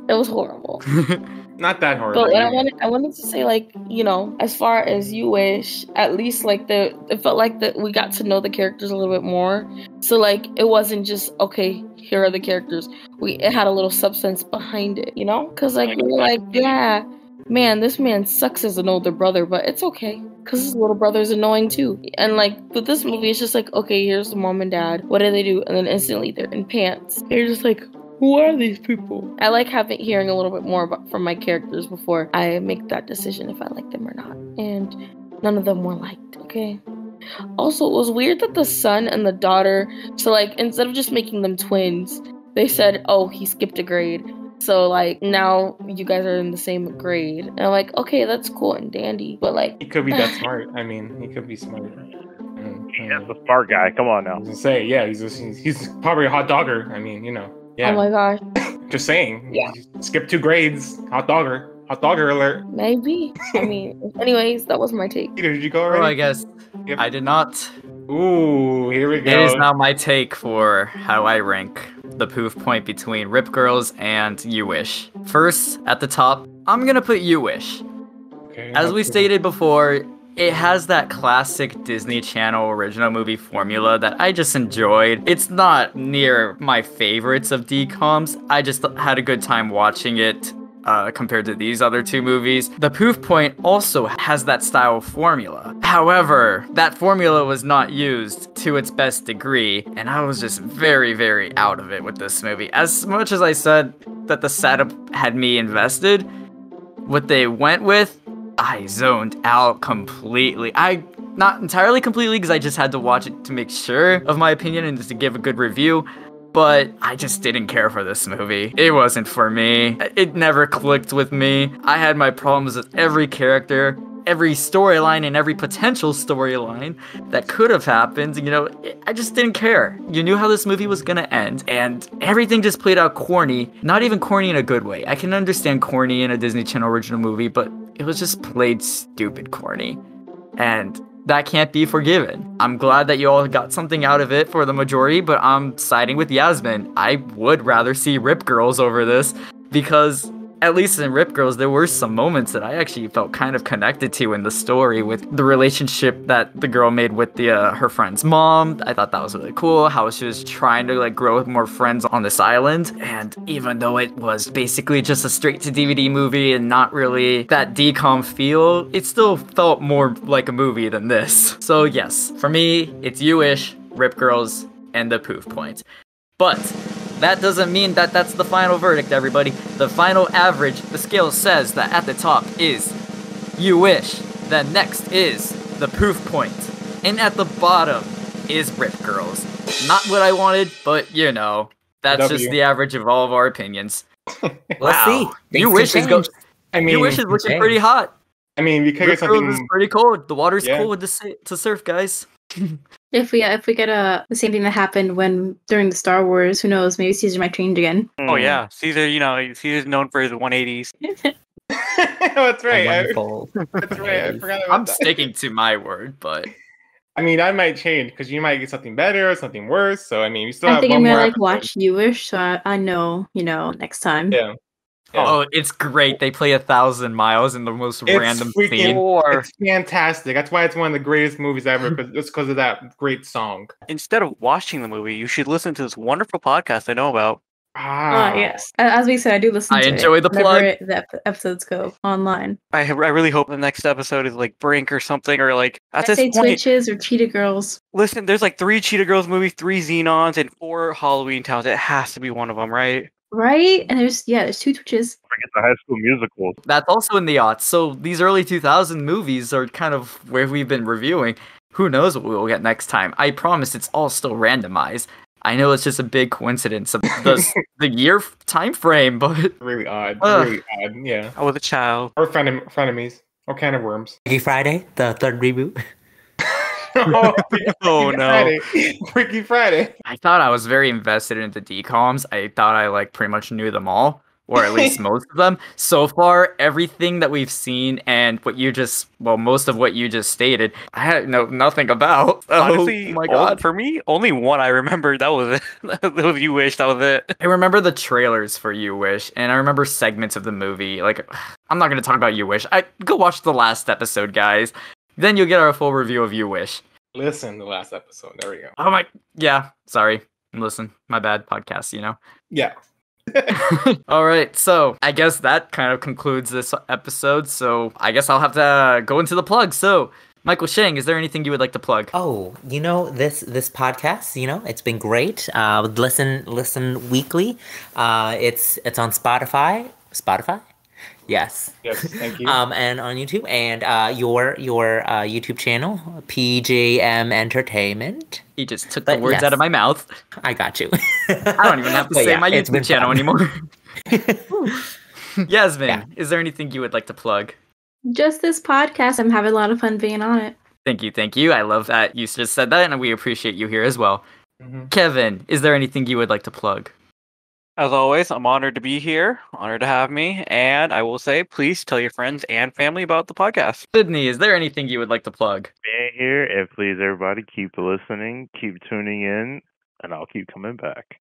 Speaker 6: It was horrible.
Speaker 7: Not that horrible.
Speaker 6: But what I wanted, I wanted to say, like, you know, as far as you wish, at least like the, it felt like that we got to know the characters a little bit more. So like, it wasn't just okay. Here are the characters. We it had a little substance behind it, you know? Because like we were like, yeah, man, this man sucks as an older brother, but it's okay. Cause his little brother's annoying too. And like with this movie, it's just like, okay, here's the mom and dad. What do they do? And then instantly they're in pants. You're just like, who are these people? I like having hearing a little bit more about, from my characters before I make that decision if I like them or not. And none of them were liked. Okay. Also, it was weird that the son and the daughter. So like, instead of just making them twins, they said, "Oh, he skipped a grade." So like now you guys are in the same grade. And I'm like, okay, that's cool and dandy. But like,
Speaker 7: He could be that smart. I mean, he could be smart.
Speaker 2: That's
Speaker 7: mm.
Speaker 2: the smart guy. Come on
Speaker 7: I
Speaker 2: now.
Speaker 7: was gonna say, yeah, he's he's, he's probably a hot dogger. I mean, you know, yeah.
Speaker 6: oh my gosh,
Speaker 7: Just saying.
Speaker 6: Yeah.
Speaker 7: Skip two grades. Hot dogger. Hot dogger alert.
Speaker 6: maybe. I mean, anyways, that was my take.
Speaker 7: Peter, did you go
Speaker 1: Well, I guess
Speaker 7: Yep.
Speaker 1: I did not.
Speaker 7: Ooh, here we go.
Speaker 1: It is now my take for how I rank the poof point between Rip Girls and You Wish. First, at the top, I'm gonna put You Wish.
Speaker 7: Okay,
Speaker 1: As we stated before, it has that classic Disney Channel original movie formula that I just enjoyed. It's not near my favorites of DComs. I just had a good time watching it. Uh, compared to these other two movies, The Poof Point also has that style formula. However, that formula was not used to its best degree, and I was just very, very out of it with this movie. As much as I said that the setup had me invested, what they went with, I zoned out completely. I not entirely completely because I just had to watch it to make sure of my opinion and just to give a good review. But I just didn't care for this movie. It wasn't for me. It never clicked with me. I had my problems with every character, every storyline, and every potential storyline that could have happened. You know, I just didn't care. You knew how this movie was gonna end, and everything just played out corny. Not even corny in a good way. I can understand corny in a Disney Channel original movie, but it was just played stupid corny. And that can't be forgiven. I'm glad that you all got something out of it for the majority, but I'm siding with Yasmin. I would rather see Rip Girls over this because at least in Rip Girls, there were some moments that I actually felt kind of connected to in the story with the relationship that the girl made with the uh, her friend's mom. I thought that was really cool. How she was trying to like grow with more friends on this island, and even though it was basically just a straight to DVD movie and not really that DCom feel, it still felt more like a movie than this. So yes, for me, it's You Wish, Rip Girls, and the Poof Point. But that doesn't mean that that's the final verdict, everybody. The final average, the scale says that at the top is You Wish, then next is the Poof Point, and at the bottom is Rip Girls. Not what I wanted, but you know, that's just the average of all of our opinions.
Speaker 4: Let's see.
Speaker 1: You Wish is go-
Speaker 7: I mean,
Speaker 1: You Wish is looking
Speaker 4: change.
Speaker 1: pretty hot.
Speaker 7: I mean, we could
Speaker 1: Rip
Speaker 7: get
Speaker 1: Girls is pretty cold. The water's
Speaker 7: Yeah.
Speaker 1: cool with the sa- to surf, guys.
Speaker 3: If we if we get a the same thing that happened when during the Star Wars, who knows? Maybe Caesar might change again.
Speaker 5: Oh hmm. yeah, Caesar. You know, Caesar's known for his 180s.
Speaker 7: that's right. I, that's right. I forgot about
Speaker 1: I'm
Speaker 7: that.
Speaker 1: sticking to my word, but
Speaker 7: I mean, I might change because you might get something better or something worse. So I mean, we still
Speaker 3: I
Speaker 7: have
Speaker 3: think
Speaker 7: one
Speaker 3: I'm gonna like
Speaker 7: episode.
Speaker 3: watch You Wish, so I, I know you know next time.
Speaker 7: Yeah. Yeah.
Speaker 1: oh, it's great. They play a thousand miles in the most
Speaker 7: It's
Speaker 1: random
Speaker 7: freaking-
Speaker 1: scene.
Speaker 5: Or
Speaker 7: It's fantastic. That's why it's one of the greatest movies ever. But just because of that great song.
Speaker 5: instead of watching the movie, you should listen to this wonderful podcast I know about
Speaker 7: Ah,
Speaker 3: Uh, yes. As we said, I do listen
Speaker 1: I
Speaker 3: to
Speaker 1: enjoy
Speaker 3: it
Speaker 1: the
Speaker 3: whenever
Speaker 1: plug.
Speaker 3: it- the ep- episodes go online.
Speaker 5: I I really hope the next episode is like Brink or something, or like at
Speaker 3: I
Speaker 5: this
Speaker 3: say
Speaker 5: point.
Speaker 3: Twitches or Cheetah Girls.
Speaker 5: Listen, there's like three Cheetah Girls movies, three Xenons, and four Halloween Towns. It has to be one of them, right?
Speaker 3: Right? And there's, yeah, there's two Twitches.
Speaker 2: Forget the High School Musical.
Speaker 1: That's also in the aughts. So these early 2000 movies are kind of where we've been reviewing. Who knows what we will get next time? I promise it's all still randomized. I know it's just a big coincidence of the the year f- time frame, but
Speaker 7: really odd.
Speaker 1: Ugh.
Speaker 7: Really odd. Yeah.
Speaker 5: I was a child.
Speaker 7: Or frenem- frenemies. Or can of worms.
Speaker 4: Friday, the third reboot.
Speaker 7: oh,
Speaker 5: Oh no.
Speaker 7: Friday. Freaky Friday.
Speaker 1: I thought I was very invested in the DComs. I thought I like pretty much knew them all, or at least most of them. So far, everything that we've seen and what you just well, most of what you just stated, I had know nothing about. Oh
Speaker 5: Honestly,
Speaker 1: my
Speaker 5: o-
Speaker 1: god.
Speaker 5: for me, only one I remember. That was it. that was You Wish. That was it.
Speaker 1: I remember the trailers for You Wish, and I remember segments of the movie. Like, I'm not gonna talk about You Wish. I go watch the last episode, guys. Then you'll get our full review of You Wish.
Speaker 7: Listen, the last episode. There we go.
Speaker 1: Oh my, yeah. Sorry, listen, my bad. Podcast, you know.
Speaker 7: Yeah.
Speaker 1: All right, so I guess that kind of concludes this episode. So I guess I'll have to go into the plug. So, Michael Shang, is there anything you would like to plug?
Speaker 4: Oh, you know this this podcast. You know it's been great. Uh, listen listen weekly. Uh, it's it's on Spotify. Spotify. Yes.
Speaker 7: Yes. Thank you.
Speaker 4: Um, and on YouTube and uh, your your uh, YouTube channel, PJM Entertainment.
Speaker 1: He just took
Speaker 4: But
Speaker 1: the words
Speaker 4: yes.
Speaker 1: out of my mouth.
Speaker 4: I got you.
Speaker 1: I don't even have to
Speaker 4: But
Speaker 1: say
Speaker 4: yeah,
Speaker 1: my YouTube channel
Speaker 4: fun.
Speaker 1: anymore. Yasmin,
Speaker 4: Yeah.
Speaker 1: is there anything you would like to plug?
Speaker 3: Just this podcast. I'm having a lot of fun being on it.
Speaker 1: Thank you, thank you. I love that you just said that, and we appreciate you here as well.
Speaker 7: Mhm.
Speaker 1: Kevin, is there anything you would like to plug?
Speaker 5: As always, I'm honored to be here. Honored to have me. And I will say, please tell your friends and family about the podcast.
Speaker 1: Sydney, is there anything you would like to plug?
Speaker 2: Being here, and please everybody keep listening, keep tuning in, and I'll keep coming back.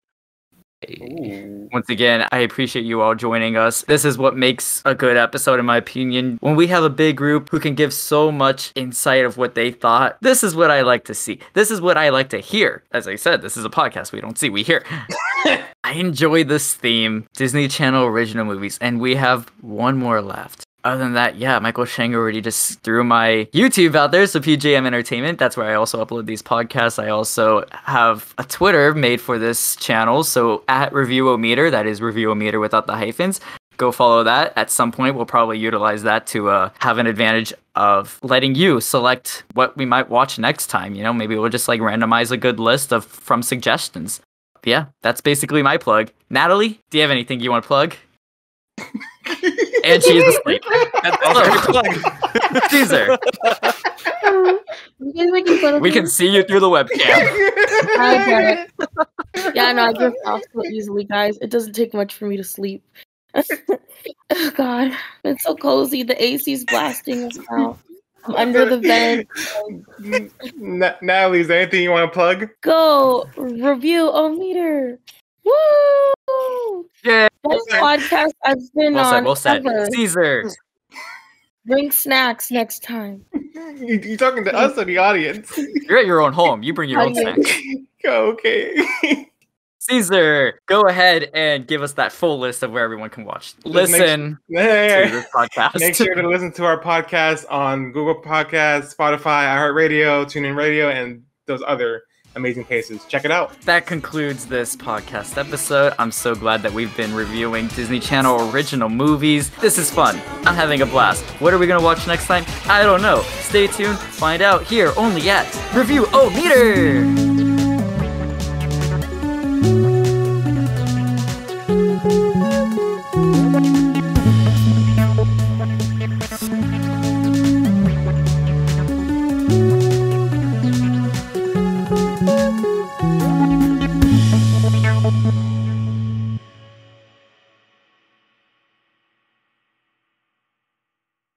Speaker 1: Once again, I appreciate you all joining us. This is what makes a good episode, in my opinion. When we have a big group who can give so much insight of what they thought, this is what I like to see. This is what I like to hear. As I said, this is a podcast. We don't see, we hear. I enjoy this theme Disney Channel original movies, and we have one more left. Other than that, yeah, Michael Shang already just threw my YouTube out there, so PJM Entertainment. That's where I also upload these podcasts. I also have a Twitter made for this channel, so at Reviewometer, that is Reviewometer without the hyphens. Go follow that. At some point, we'll probably utilize that to uh, have an advantage of letting you select what we might watch next time. You know, maybe we'll just like randomize a good list of from suggestions. Yeah, that's basically my plug. Natalie, do you have anything you want to plug? and she is asleep.
Speaker 5: That's also plug.
Speaker 1: Caesar,
Speaker 6: You guys making fun
Speaker 1: we can see you through the webcam.
Speaker 6: I get it. Yeah, no, I drift off so easily, guys. It doesn't take much for me to sleep. oh God, it's so cozy. The AC's blasting us out. I'm under the vent.
Speaker 7: Na- Natalie, is there anything you want to plug?
Speaker 6: Go review o meter. Woo!
Speaker 1: Yeah.
Speaker 6: Best podcast I've been
Speaker 1: Well said, well said.
Speaker 6: ever.
Speaker 1: Caesar,
Speaker 6: Bring snacks next time.
Speaker 7: You, you talking to us or the audience?
Speaker 1: you're at your own home. You bring your own
Speaker 6: Audience.
Speaker 1: snacks.
Speaker 7: okay.
Speaker 1: Caesar, go ahead and give us that full list of where everyone can watch.
Speaker 7: make-
Speaker 1: Listen to
Speaker 7: Hey.
Speaker 1: this podcast.
Speaker 7: Make sure to listen to our podcast on Google Podcasts, Spotify, iHeartRadio, TuneIn Radio, and those other amazing cases. Check it out.
Speaker 1: That concludes this podcast episode. I'm so glad that we've been reviewing Disney Channel original movies. This is fun. I'm having a blast. What are we going to watch next time? I don't know. Stay tuned. Find out here only at Review O Meter.